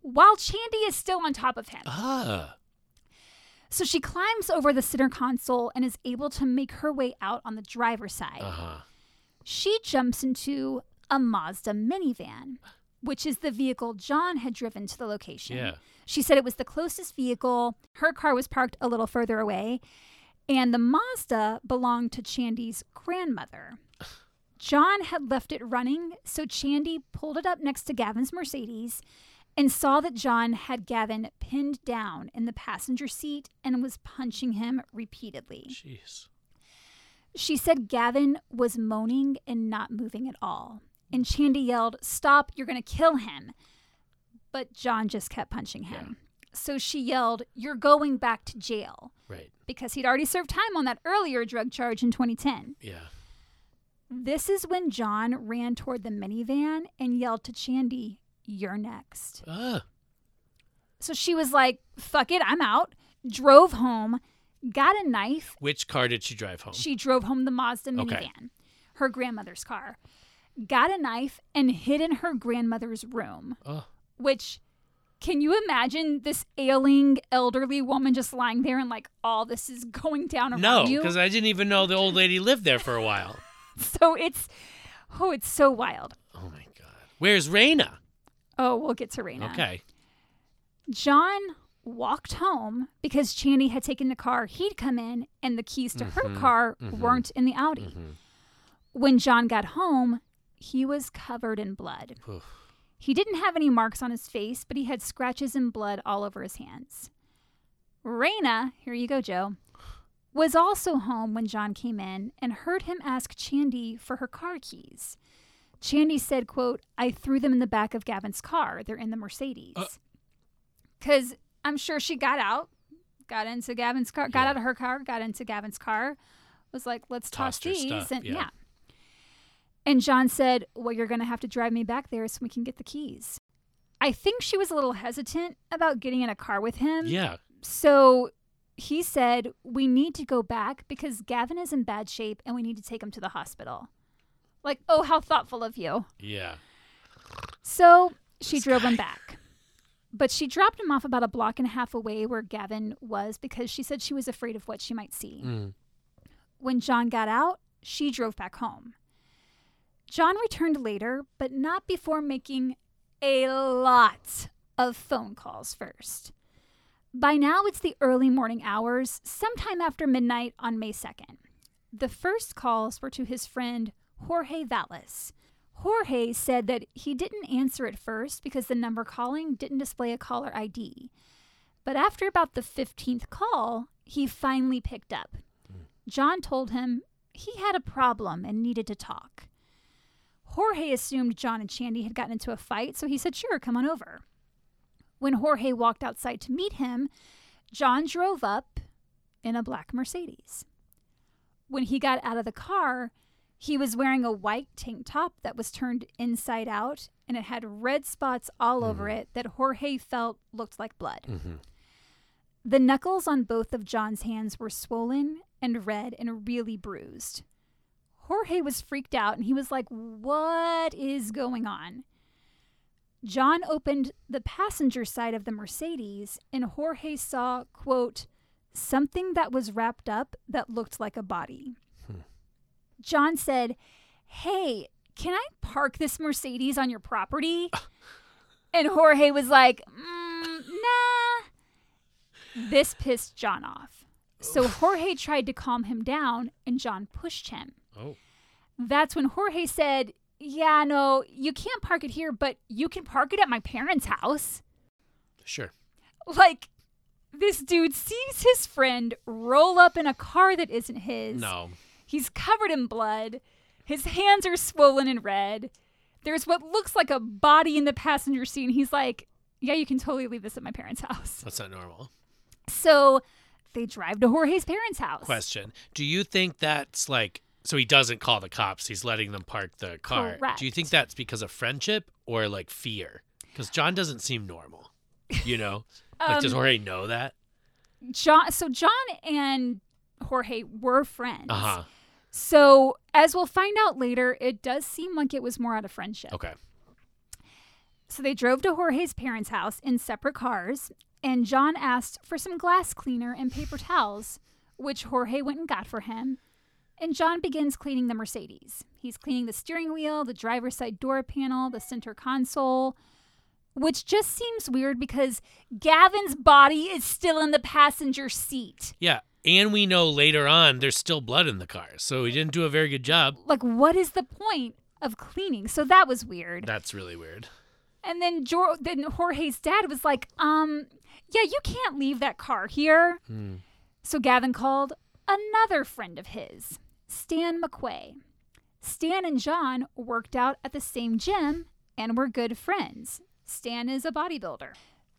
while Chandy is still on top of him. Ah. So she climbs over the center console and is able to make her way out on the driver's side. Uh huh. She jumps into a Mazda minivan, which is the vehicle John had driven to the location. Yeah. She said it was the closest vehicle. Her car was parked a little further away, and the Mazda belonged to Chandy's grandmother. John had left it running, so Chandy pulled it up next to Gavin's Mercedes and saw that John had Gavin pinned down in the passenger seat and was punching him repeatedly. Jeez. She said Gavin was moaning and not moving at all. And Chandy yelled, Stop, you're going to kill him. But John just kept punching him. So she yelled, You're going back to jail. Right. Because he'd already served time on that earlier drug charge in 2010. Yeah. This is when John ran toward the minivan and yelled to Chandy, You're next. Ah. So she was like, Fuck it, I'm out. Drove home, got a knife, Which car did she drive home? She drove home the Mazda minivan, Okay. her grandmother's car, got a knife, and hid in her grandmother's room. oh. Which, can you imagine this ailing elderly woman just lying there and like all this is going down around No, you? because I didn't even know the old lady lived there for a while. So it's, oh, it's so wild. Oh my god. Where's Raina? Oh, we'll get to Raina. Okay. John walked home because Chandy had taken the car he'd come in and the keys to her mm-hmm. car mm-hmm. weren't in the Audi. Mm-hmm. When John got home, he was covered in blood. Oof. He didn't have any marks on his face, but he had scratches and blood all over his hands. Raina, here you go, Joe, was also home when John came in and heard him ask Chandy for her car keys. Chandy said, quote, I threw them in the back of Gavin's car. They're in the Mercedes. Because I'm sure she got out, got into Gavin's car, got Yeah. out of her car, got into Gavin's car, was like, let's toss Tossed these. and yeah. yeah. And John said, Well, you're going to have to drive me back there so we can get the keys. I think she was a little hesitant about getting in a car with him. Yeah. So he said, We need to go back because Gavin is in bad shape and we need to take him to the hospital. Like, oh, how thoughtful of you. Yeah. So she drove him back. But she dropped him off about a block and a half away where Gavin was because she said she was afraid of what she might see. Mm. When John got out, she drove back home. John returned later, but not before making a lot of phone calls first. By now, it's the early morning hours, sometime after midnight on May 2nd. The first calls were to his friend Jorge Valles. Jorge said that he didn't answer at first because the number calling didn't display a caller ID. But after about the 15th call, he finally picked up. Hmm. John told him he had a problem and needed to talk. Jorge assumed John and Chandy had gotten into a fight, so he said, Sure, come on over. When Jorge walked outside to meet him, John drove up in a black Mercedes. When he got out of the car, he was wearing a white tank top that was turned inside out and it had red spots all over it that Jorge felt looked like blood. hmm The knuckles on both of John's hands were swollen and red and really bruised. Jorge was freaked out and he was like, What is going on? John opened the passenger side of the Mercedes and Jorge saw, quote, something that was wrapped up that looked like a body. John said, Hey, can I park this Mercedes on your property? and Jorge was like, mm, Nah. This pissed John off. So Jorge tried to calm him down and John pushed him. Oh. That's when Jorge said, Yeah, no, you can't park it here, but you can park it at my parents' house. Sure. Like, this dude sees his friend roll up in a car that isn't his. No. He's covered in blood. His hands are swollen and red. There's what looks like a body in the passenger seat. And he's like, Yeah, you can totally leave this at my parents' house. That's not normal. So they drive to Jorge's parents' house. Question. Do you think that's like so he doesn't call the cops, he's letting them park the car. Correct. Do you think that's because of friendship or like fear? Because John doesn't seem normal. You know? like does Um, Jorge know that? John so John and Jorge were friends. Uh-huh. So as we'll find out later, it does seem like it was more out of friendship. Okay. So they drove to Jorge's parents' house in separate cars, and John asked for some glass cleaner and paper towels, which Jorge went and got for him. And John begins cleaning the Mercedes. He's cleaning the steering wheel, the driver's side door panel, the center console, which just seems weird because Gavin's body is still in the passenger seat. Yeah. And we know later on there's still blood in the car. So he didn't do a very good job. Like, what is the point of cleaning? So that was weird. That's really weird. And then Jor- then Jorge's dad was like, um, yeah, you can't leave that car here. Hmm. So Gavin called another friend of his, Stan McQuay. Stan and John worked out at the same gym and were good friends. Stan is a bodybuilder.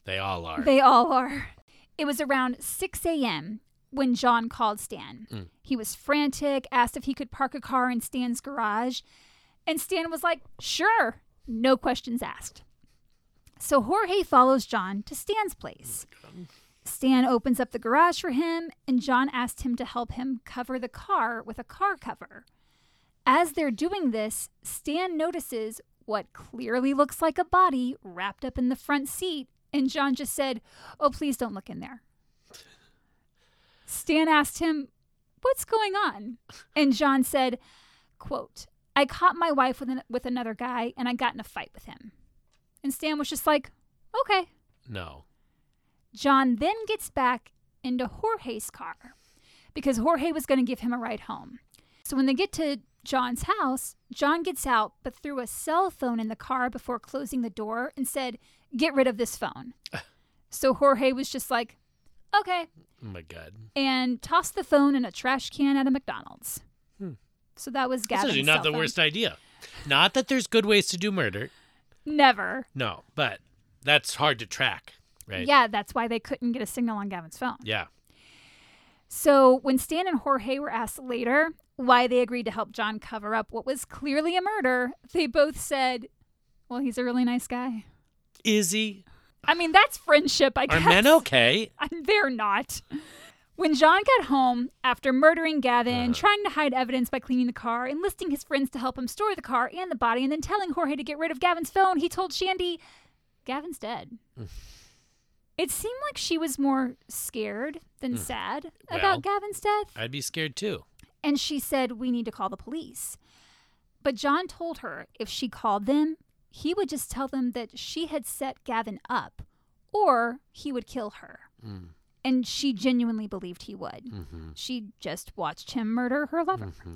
They all are. They all are. It was around 6 a.m. when John called Stan. Mm. He was frantic, asked if he could park a car in Stan's garage, and Stan was like, sure, no questions asked. So Jorge follows John to Stan's place. Stan opens up the garage for him, and John asks him to help him cover the car with a car cover. As they're doing this, Stan notices what clearly looks like a body wrapped up in the front seat, and John just said, Oh, please don't look in there. Stan asked him, What's going on? And John said, quote, I caught my wife with, an, with another guy and I got in a fight with him. And Stan was just like, Okay. no. John then gets back into Jorge's car because Jorge was going to give him a ride home. So when they get to John's house, John gets out but threw a cell phone in the car before closing the door and said, Get rid of this phone. so Jorge was just like, okay, Oh my god. and tossed the phone in a trash can at a McDonald's. Hmm. So that was That's Gavin's actually not the phone. worst idea. Not that there's good ways to do murder. Never. No, but that's hard to track, right? Yeah, that's why they couldn't get a signal on Gavin's phone. Yeah. So when Stan and Jorge were asked later why they agreed to help John cover up what was clearly a murder, they both said, "Well, he's a really nice guy." Is he? I mean, that's friendship, I Are guess. men okay? They're not. When John got home after murdering Gavin, Uh-huh. trying to hide evidence by cleaning the car, enlisting his friends to help him store the car and the body, and then telling Jorge to get rid of Gavin's phone, he told Chandy, Gavin's dead. It seemed like she was more scared than sad Well. about Gavin's death. I'd be scared too. And she said, We need to call the police. But John told her if she called them, he would just tell them that she had set Gavin up or he would kill her. Mm. And she genuinely believed he would. Mm-hmm. She just watched him murder her lover. Mm-hmm.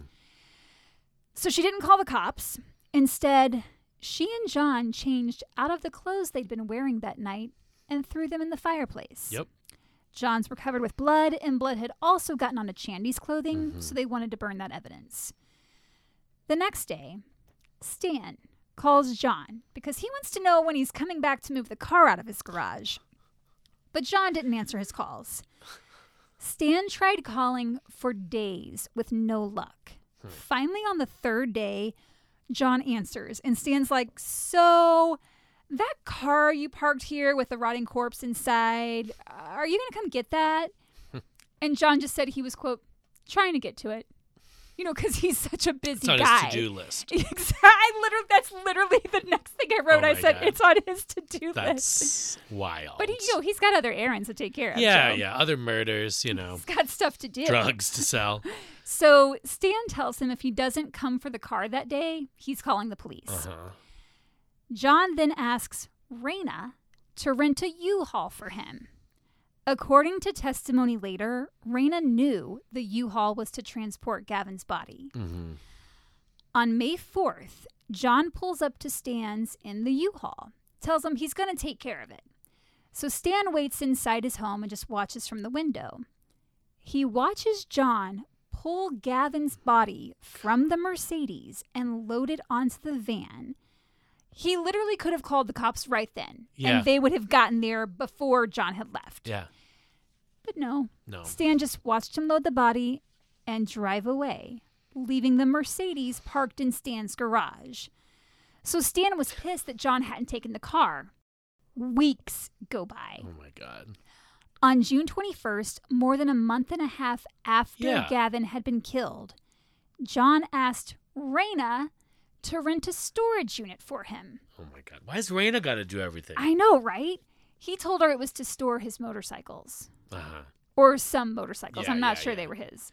So she didn't call the cops. Instead, she and John changed out of the clothes they'd been wearing that night and threw them in the fireplace. Yep. John's were covered with blood, and blood had also gotten onto Chandy's clothing, mm-hmm. so they wanted to burn that evidence. The next day, Stan calls John because he wants to know when he's coming back to move the car out of his garage. But John didn't answer his calls. Stan tried calling for days with no luck. Hmm. Finally, on the third day, John answers, and Stan's like, So, that car you parked here with the rotting corpse inside, are you going to come get that? and John just said he was, quote, trying to get to it. You know, because he's such a busy It's on guy. his to-do list. Exactly. I literally, that's literally the next thing I wrote. Oh I said God. it's on his to-do list. That's wild. But he, you know, he's got other errands to take care of. yeah, Joe. yeah. Other murders, you know, He's got stuff to do. drugs to sell. So Stan tells him if he doesn't come for the car that day, he's calling the police. Uh-huh. John then asks Raina to rent a U-Haul for him. According to testimony later, Raina knew the U-Haul was to transport Gavin's body. Mm-hmm. On May 4th, John pulls up to Stan's in the U-Haul, tells him he's going to take care of it. So Stan waits inside his home and just watches from the window. He watches John pull Gavin's body from the Mercedes and load it onto the van. He literally could have called the cops right then, Yeah. and they would have gotten there before John had left. Yeah. But no, No. Stan just watched him load the body and drive away, leaving the Mercedes parked in Stan's garage. So Stan was pissed that John hadn't taken the car. Weeks go by. Oh my god. On June 21st, more than a month and a half after Yeah. Gavin had been killed, John asked Raina to rent a storage unit for him. Oh my god. Why has Raina got to do everything? I know, right? He told her it was to store his motorcycles. uh-huh. or some motorcycles. Yeah, I'm not yeah, sure yeah. they were his.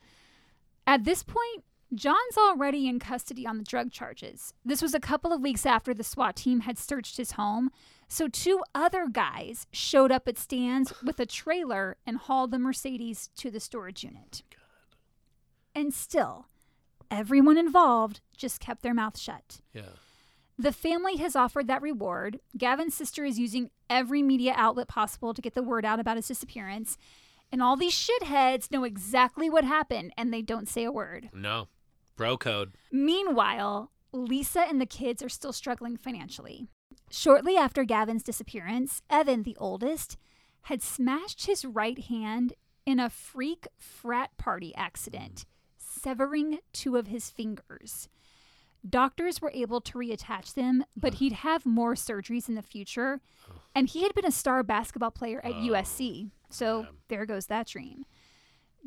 At this point, John's already in custody on the drug charges. This was a couple of weeks after the SWAT team had searched his home, so two other guys showed up at Stan's with a trailer and hauled the Mercedes to the storage unit. God. And still, everyone involved just kept their mouth shut. Yeah. The family has offered that reward. Gavin's sister is using every media outlet possible to get the word out about his disappearance. And all these shitheads know exactly what happened and they don't say a word. No. Bro code. Meanwhile, Lisa and the kids are still struggling financially. Shortly after Gavin's disappearance, Evan, the oldest, had smashed his right hand in a freak frat party accident, severing two of his fingers. Doctors were able to reattach them, but he'd have more surgeries in the future. And he had been a star basketball player at Oh, USC, so yeah. there goes that dream.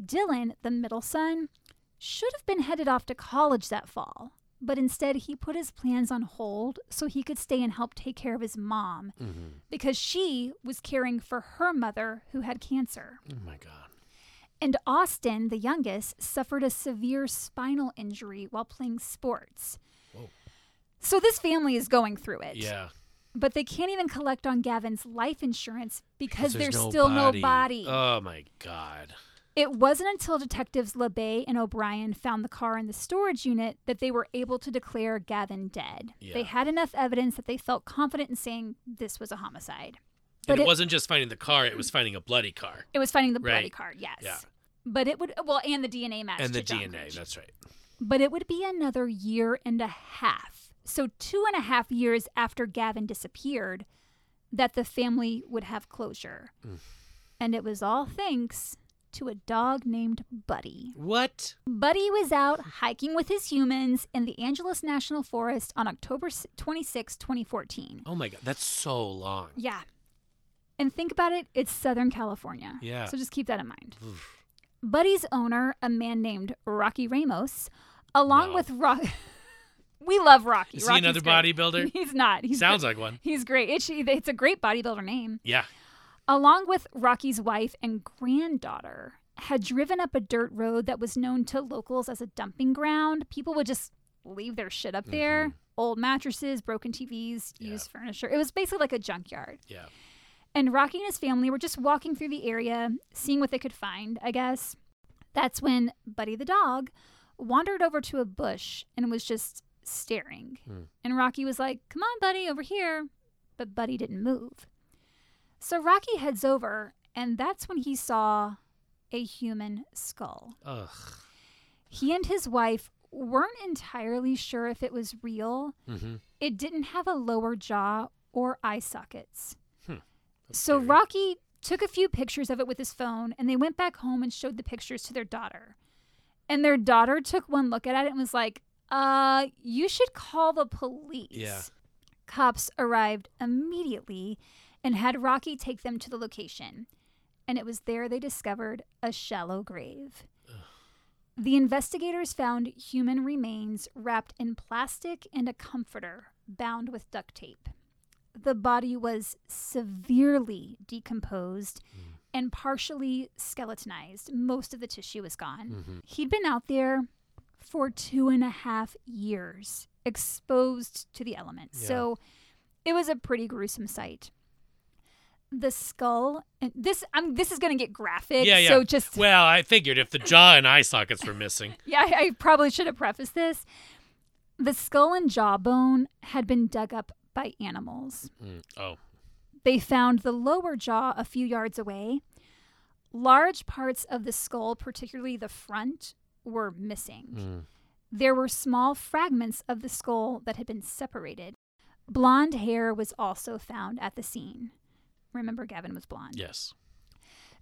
Dylan, the middle son, should have been headed off to college that fall, but instead he put his plans on hold so he could stay and help take care of his mom Mm-hmm. because she was caring for her mother who had cancer. Oh my god. And Austin, the youngest, suffered a severe spinal injury while playing sports. Whoa. So this family is going through it. Yeah. But they can't even collect on Gavin's life insurance because, there's there's still no body. Oh my god. It wasn't until detectives LeBay and O'Brien found the car in the storage unit that they were able to declare Gavin dead. Yeah. They had enough evidence that they felt confident in saying this was a homicide. But and it, it- wasn't just finding the car; it was finding a bloody car It was finding the bloody car, yes. Yeah. But it would well, and the DNA match and the to John DNA. Creech. That's right. But it would be another year and a half. So two and a half years after Gavin disappeared, that the family would have closure. Mm. And it was all thanks to a dog named Buddy. What? Buddy was out hiking with his humans in the Angeles National Forest on October 26, 2014. Oh my god, that's so long. Yeah. And think about it, it's Southern California. Yeah. So just keep that in mind. Buddy's owner, a man named Rocky Ramos, along No. with Rock. we love Rocky. Is he another great. bodybuilder? He's not. He Sounds like one. He's great. It's, it's a great bodybuilder name. Yeah. Along with Rocky's wife and granddaughter, had driven up a dirt road that was known to locals as a dumping ground. People would just leave their shit up there. Mm-hmm. Old mattresses, broken TVs, Yeah. used furniture. It was basically like a junkyard. Yeah. And Rocky and his family were just walking through the area, seeing what they could find, I guess. That's when Buddy the dog wandered over to a bush and was just staring. Hmm. And Rocky was like, Come on, Buddy, over here. But Buddy didn't move. So Rocky heads over, and that's when he saw a human skull. Ugh. He and his wife weren't entirely sure if it was real. Mm-hmm. It didn't have a lower jaw or eye sockets. That's So scary. Rocky took a few pictures of it with his phone and they went back home and showed the pictures to their daughter. And their daughter took one look at it and was like, uh, you should call the police. Yeah. Cops arrived immediately and had Rocky take them to the location. And it was there they discovered a shallow grave. The investigators found human remains wrapped in plastic and a comforter bound with duct tape. The body was severely decomposed and partially skeletonized. Most of the tissue was gone. Mhm. He'd been out there for two and a half years, exposed to the elements. Yeah. So it was a pretty gruesome sight. The skull, and this I'm this is going to get graphic. Yeah, yeah. So just Well, I figured if the jaw and eye sockets were missing. yeah, I, I probably should have prefaced this. The skull and jawbone had been dug up by animals. Mm. Oh. They found the lower jaw a few yards away. Large parts of the skull, particularly the front, were missing. Mm. There were small fragments of the skull that had been separated. Blonde hair was also found at the scene. Remember, Gavin was blonde. Yes.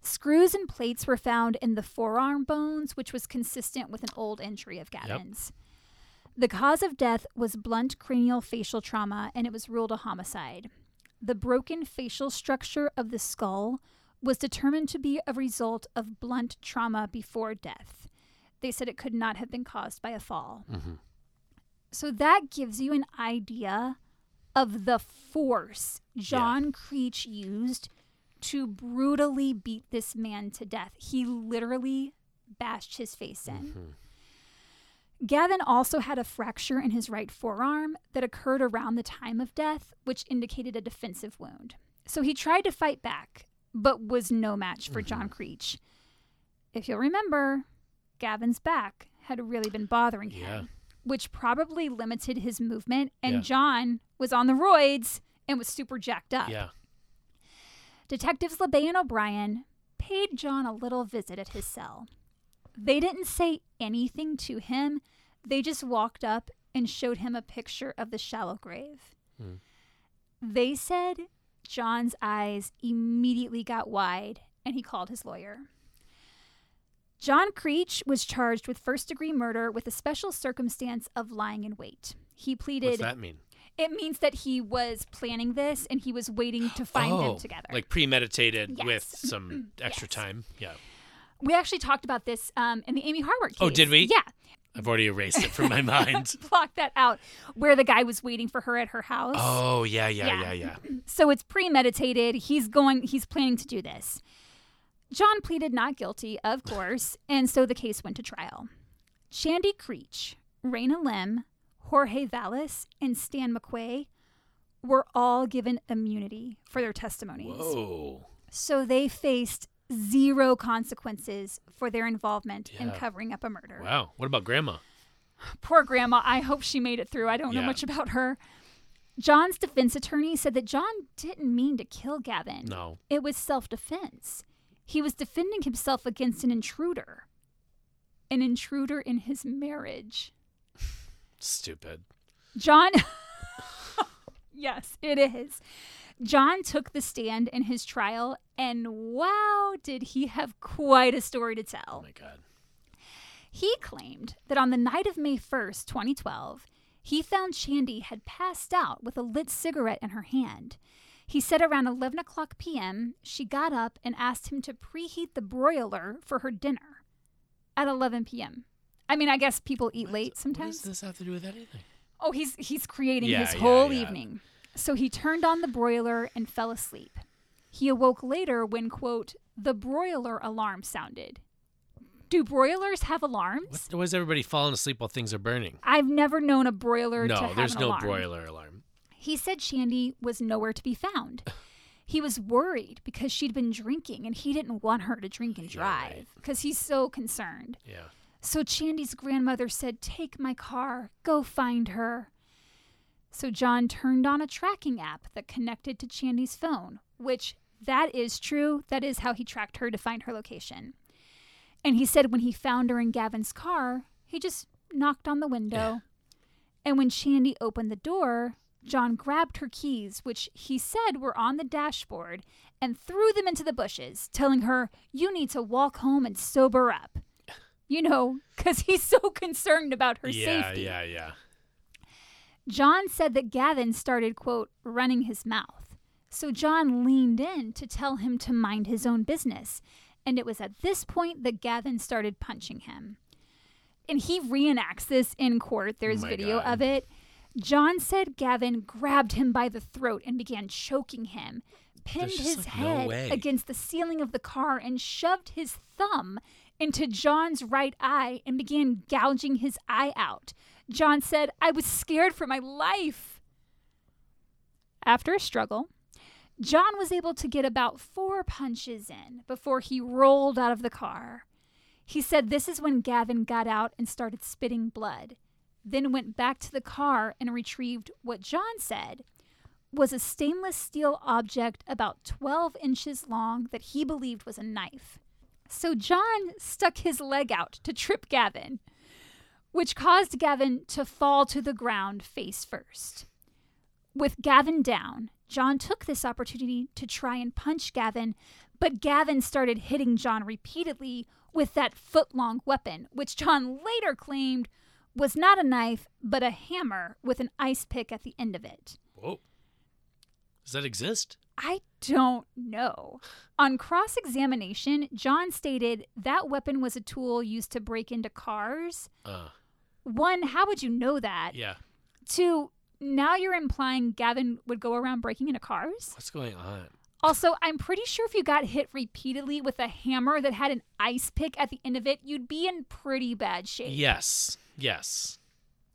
Screws and plates were found in the forearm bones, which was consistent with an old injury of Gavin's. The cause of death was blunt cranial facial trauma, and it was ruled a homicide. The broken facial structure of the skull was determined to be a result of blunt trauma before death. They said it could not have been caused by a fall. Mhm. So that gives you an idea of the force John Creech used to brutally beat this man to death. He literally bashed his face in. Mhm. Gavin also had a fracture in his right forearm that occurred around the time of death, which indicated a defensive wound. So he tried to fight back, but was no match for John mm-hmm. Creech. If you'll remember, Gavin's back had really been bothering him, Yeah. which probably limited his movement, and Yeah. John was on the roids and was super jacked up. Yeah. Detectives LeBay and O'Brien paid John a little visit at his cell. They didn't say anything to him, they just walked up and showed him a picture of the shallow grave. Hmm. They said John's eyes immediately got wide and he called his lawyer. John Creech was charged with first degree murder with a special circumstance of lying in wait. He pleaded What's that mean? it means that he was planning this and he was waiting to find oh, them together. Like premeditated Yes. with some extra Yes. time. Yeah. We actually talked about this um, in the Amy Harward case. Oh, did we? Yeah. I've already erased it from my mind. Block that out where the guy was waiting for her at her house. Oh, yeah, yeah, Yeah. yeah, yeah. So it's premeditated. He's going he's planning to do this. John pleaded not guilty, of course, and so the case went to trial. Chandy Creech, Raina Lim, Jorge Vallis, and Stan McQuay were all given immunity for their testimonies. Whoa. So they faced zero consequences for their involvement in covering up a murder. Wow. What about grandma? Poor grandma. I hope she made it through. I don't know much about her. John's defense attorney said that John didn't mean to kill Gavin. No. It was self defense. He was defending himself against an intruder. An intruder in his marriage. Stupid. John. yes, it is. John took the stand in his trial, and wow, did he have quite a story to Oh tell. my god. He claimed that on the night of May 1st, 2012, he found Chandy had passed out with a lit cigarette in her hand. He said around 11 o'clock p.m., she got up and asked him to preheat the broiler for her dinner at 11 p.m. I mean, I guess people eat late What sometimes. does this have to do with anything? Oh, he's he's creating Yeah, his yeah, whole yeah. evening. So he turned on the broiler and fell asleep. He awoke later when quote the broiler alarm sounded. Do broilers have alarms? What, why is everybody falling asleep while things are burning? I've never known a broiler to No, have there's an no alarm. broiler alarm. He said Chandy was nowhere to be found. He was worried because she'd been drinking and he didn't want her to drink and right. drive because he's so concerned. Yeah. So Chandy's grandmother said, Take my car, go find her. So John turned on a tracking app that connected to Chandy's phone, which that is true. That is how he tracked her to find her location. And he said when he found her in Gavin's car, he just knocked on the window. Yeah. And when Chandy opened the door, John grabbed her keys, which he said were on the dashboard, and threw them into the bushes, telling her, You need to walk home and sober up. You know, because he's so concerned about her yeah, safety. yeah, yeah. John said that Gavin started, quote, running his mouth. So John leaned in to tell him to mind his own business. And it was at this point that Gavin started punching him. And he reenacts this in court. There's my video God. of it. John said Gavin grabbed him by the throat and began choking him, pinned his like, head way. against the ceiling of the car, and shoved his thumb into John's right eye and began gouging his eye out. John said, I was scared for my life. After a struggle, John was able to get about four punches in before he rolled out of the car. He said this is when Gavin got out and started spitting blood, then went back to the car and retrieved what John said was a stainless steel object about 12 inches long that he believed was a knife. So John stuck his leg out to trip Gavin, which caused Gavin to fall to the ground face first. With Gavin down, John took this opportunity to try and punch Gavin, but Gavin started hitting John repeatedly with that foot long weapon, which John later claimed was not a knife, but a hammer with an ice pick at the end of it. Whoa. Does that exist? I don't know. On cross examination, John stated that weapon was a tool used to break into cars. Uh, One, how would you know that? yeah. Two, now you're implying Gavin would go around breaking into cars? What's going on? Also, I'm pretty sure if you got hit repeatedly with a hammer that had an ice pick at the end of it, you'd be in pretty bad shape. Yes. Yes.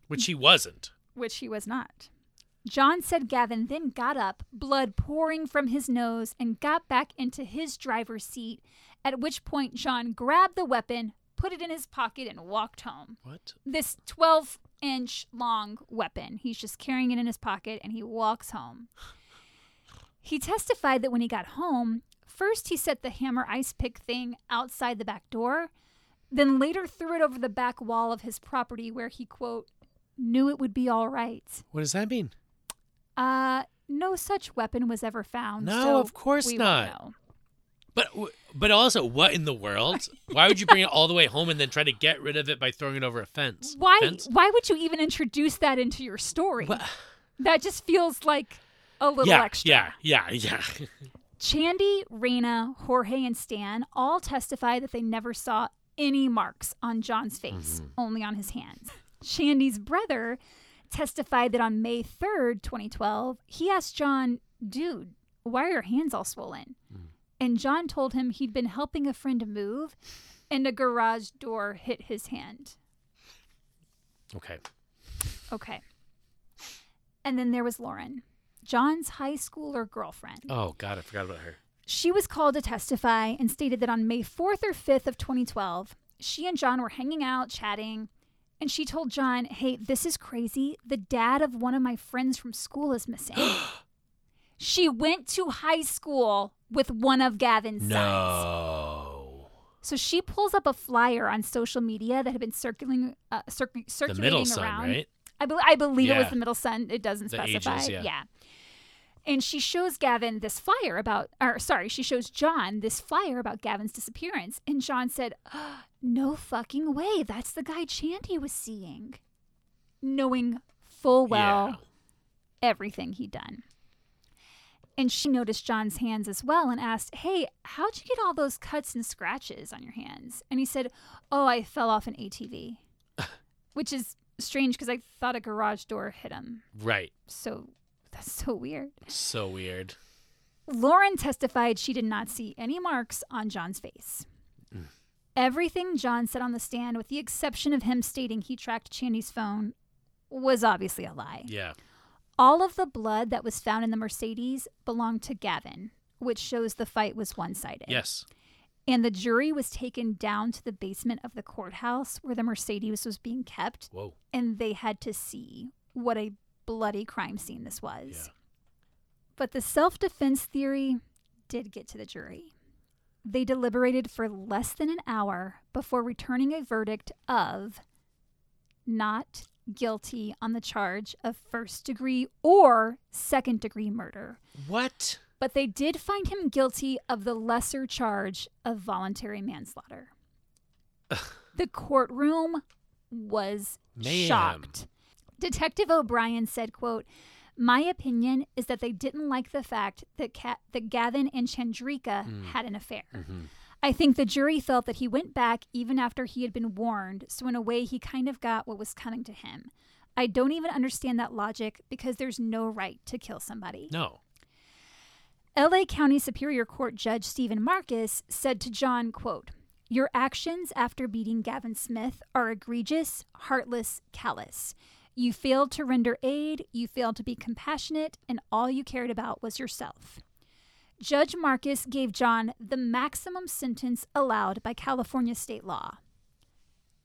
Which he wasn't. which he was not. John said Gavin then got up, blood pouring from his nose, and got back into his driver's seat, at which point John grabbed the weapon, put it in his pocket, and walked home. What? This 12 inch long weapon. He's just carrying it in his pocket and he walks home. He testified that when he got home, first he set the hammer ice pick thing outside the back door, then later threw it over the back wall of his property where he, quote, knew it would be all right. What does that mean? Uh, no such weapon was ever found. No, so of course not. Know. But also, what in the world? Why would you bring it all the way home and then try to get rid of it by throwing it over a fence? Why? Fence? Why would you even introduce that into your story? What? That just feels like a little yeah, extra. yeah, yeah, yeah. Chandy, Raina, Jorge, and Stan all testify that they never saw any marks on John's face, mm-hmm. only on his hands. Chandy's brother testified that on May 3rd, 2012, he asked John, Dude, why are your hands all swollen? Mm-hmm. And John told him he'd been helping a friend move and a garage door hit his hand. Okay. Okay. And then there was Lauren, John's high schooler girlfriend. Oh God, I forgot about her. She was called to testify and stated that on May 4th or 5th of 2012, she and John were hanging out, chatting, And she told John, Hey, this is crazy. The dad of one of my friends from school is missing. she went to high school with one of Gavin's sons. No. So she pulls up a flyer on social media that had been circulating, uh, The circulating middle son, around. right? I, be- I believe it was the middle son. It doesn't The specify. ages, yeah. And she shows Gavin this flyer about, or sorry, she shows John this flyer about Gavin's disappearance. And John said, "Ah, No fucking way. That's the guy Chandy was seeing. Knowing full well Yeah. everything he'd done. And she noticed John's hands as well and asked, Hey, how'd you get all those cuts and scratches on your hands? And he said, Oh, I fell off an ATV. Which is strange because I thought a garage door hit him. Right. So that's so weird. So weird. Lauren testified she did not see any marks on John's face. Mm. Everything John said on the stand, with the exception of him stating he tracked Chandy's phone, was obviously a lie. Yeah. All of the blood that was found in the Mercedes belonged to Gavin, which shows the fight was one sided. Yes. And the jury was taken down to the basement of the courthouse where the Mercedes was being kept, Whoa. and they had to see what a bloody crime scene this was. Yeah. But the self defense theory did get to the jury. They deliberated for less than an hour before returning a verdict of not guilty on the charge of first degree or second degree murder. What? But they did find him guilty of the lesser charge of voluntary manslaughter. the courtroom was Mayhem. shocked. Detective O'Brien said, quote, my opinion is that they didn't like the fact that, Ca- that Gavin and Chandrika hmm. had an affair. Mm-hmm. I think the jury felt that he went back even after he had been warned, so in a way, he kind of got what was coming to him. I don't even understand that logic because there's no right to kill somebody. No. LA County Superior Court Judge Stephen Marcus said to John, quote, Your actions after beating Gavin Smith are egregious, heartless, callous. You failed to render aid, you failed to be compassionate, and all you cared about was yourself. Judge Marcus gave John the maximum sentence allowed by California state law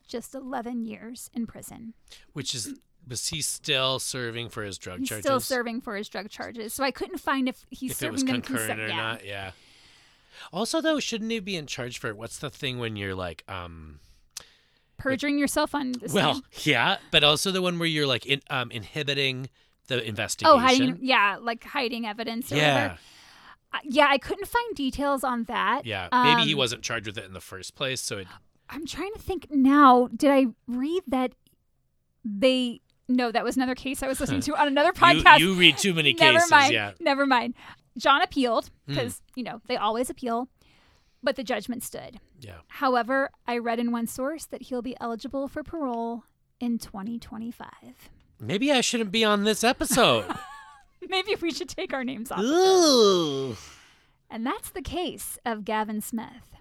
just 11 years in prison. Which is was he still serving for his drug He's charges? still serving for his drug charges. So I couldn't find if he's if it serving was them concurrent consent- or yeah. not. Yeah. Also, though, shouldn't he be in charge for what's the thing when you're like, um, Perjuring yourself on the well, yeah, but also the one where you're like in, um, inhibiting the investigation. Oh, hiding, yeah, like hiding evidence or Yeah, whatever. Yeah, I couldn't find details on that. yeah. Maybe he Um, wasn't charged with it in the first place, so it, I'm trying to think now. Did I read that they? No, that was another case I was listening to on another podcast. you read too many never cases. mind. Yeah, Never mind. John appealed Hmm. because you know they always appeal, but the judgment stood. yeah. However, I read in one source that he'll be eligible for parole in 2025. Maybe I shouldn't be on this episode. Maybe we should take our names off. Ooh. And that's the case of Gavin Smith.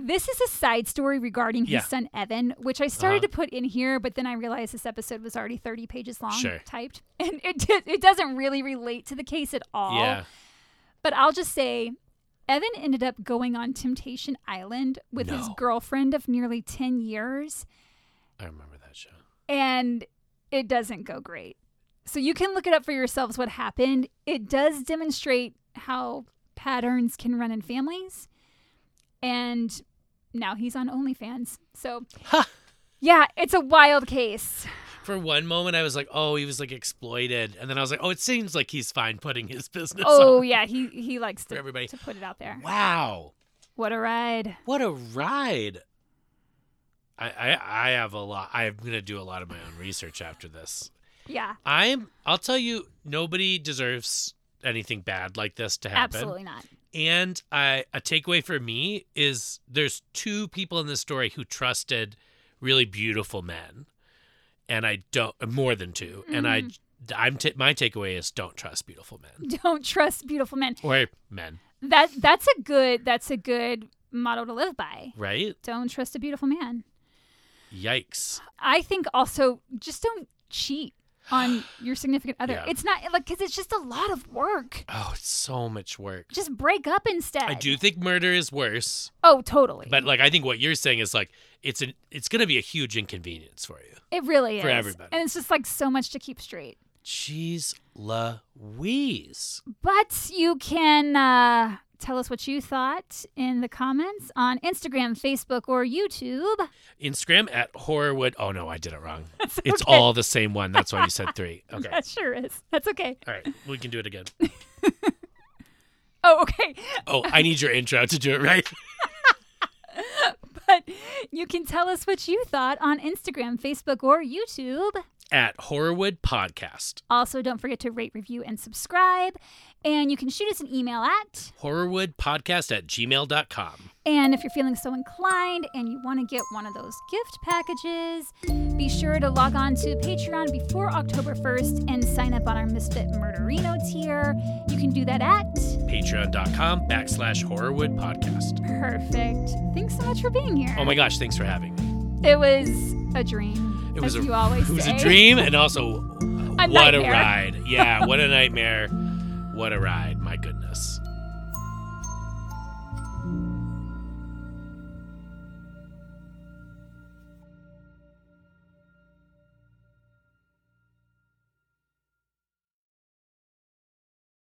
This is a side story regarding his Yeah. son Evan, which I started Uh-huh. to put in here, but then I realized this episode was already 30 pages long Sure. typed. And it, di- it doesn't really relate to the case at all. Yeah. But I'll just say Evan ended up going on Temptation Island with his girlfriend of nearly 10 years, I remember that show. and it doesn't go great. So you can look it up for yourselves what happened. It does demonstrate how patterns can run in families. And now he's on OnlyFans. So, yeah, it's a wild case. For one moment, I was like, "Oh, he was like exploited," and then I was like, "Oh, it seems like he's fine putting his business." Oh, yeah, he, he likes to, everybody. to put it out there. Wow, What a ride. what a ride! I, I I have a lot. I'm gonna do a lot of my own research after this. Yeah, I'm. I'll tell you, nobody deserves anything bad like this to happen. absolutely not. And I, a takeaway for me is there's two people in this story who trusted really beautiful men, and I don't more than two. And I, Mm-hmm. I'm t- my takeaway is don't trust beautiful men Don't trust beautiful men. or men, That that's a good that's a good motto to live by. right? Don't trust a beautiful man. Yikes! I think also just don't cheat. On your significant other. Yeah. It's not like because it's just a lot of work. Oh, it's so much work. Just break up instead. I do think murder is worse, Oh, totally. but like I think what you're saying is like it's an it's going to be a huge inconvenience for you. it really is for everybody. and it's just like so much to keep straight. Jeez Louise. But you can uh, tell us what you thought in the comments on Instagram, Facebook, or YouTube. Instagram at Horrorwood. Oh no, I did it wrong. It's all the same one. That's why you said three. Okay. That sure is. That's okay. All right, we can do it again. Oh, okay. Oh, I need your intro to do it right. But you can tell us what you thought on Instagram, Facebook, or YouTube. At Horrorwood Podcast. Also, don't forget to rate, review, and subscribe. And you can shoot us an email at. Horrorwoodpodcast at gmail.com. And if you're feeling so inclined and you want to get one of those gift packages, be sure to log on to Patreon before October 1st and sign up on our Misfit Murderino tier. You can do that at. Patreon.com backslash Horrorwood Podcast. Perfect. Thanks so much for being here. Oh my gosh, thanks for having me. It was a dream. It was as a, you always it was a dream and also what a ride. Yeah, what a nightmare. What a ride. My goodness.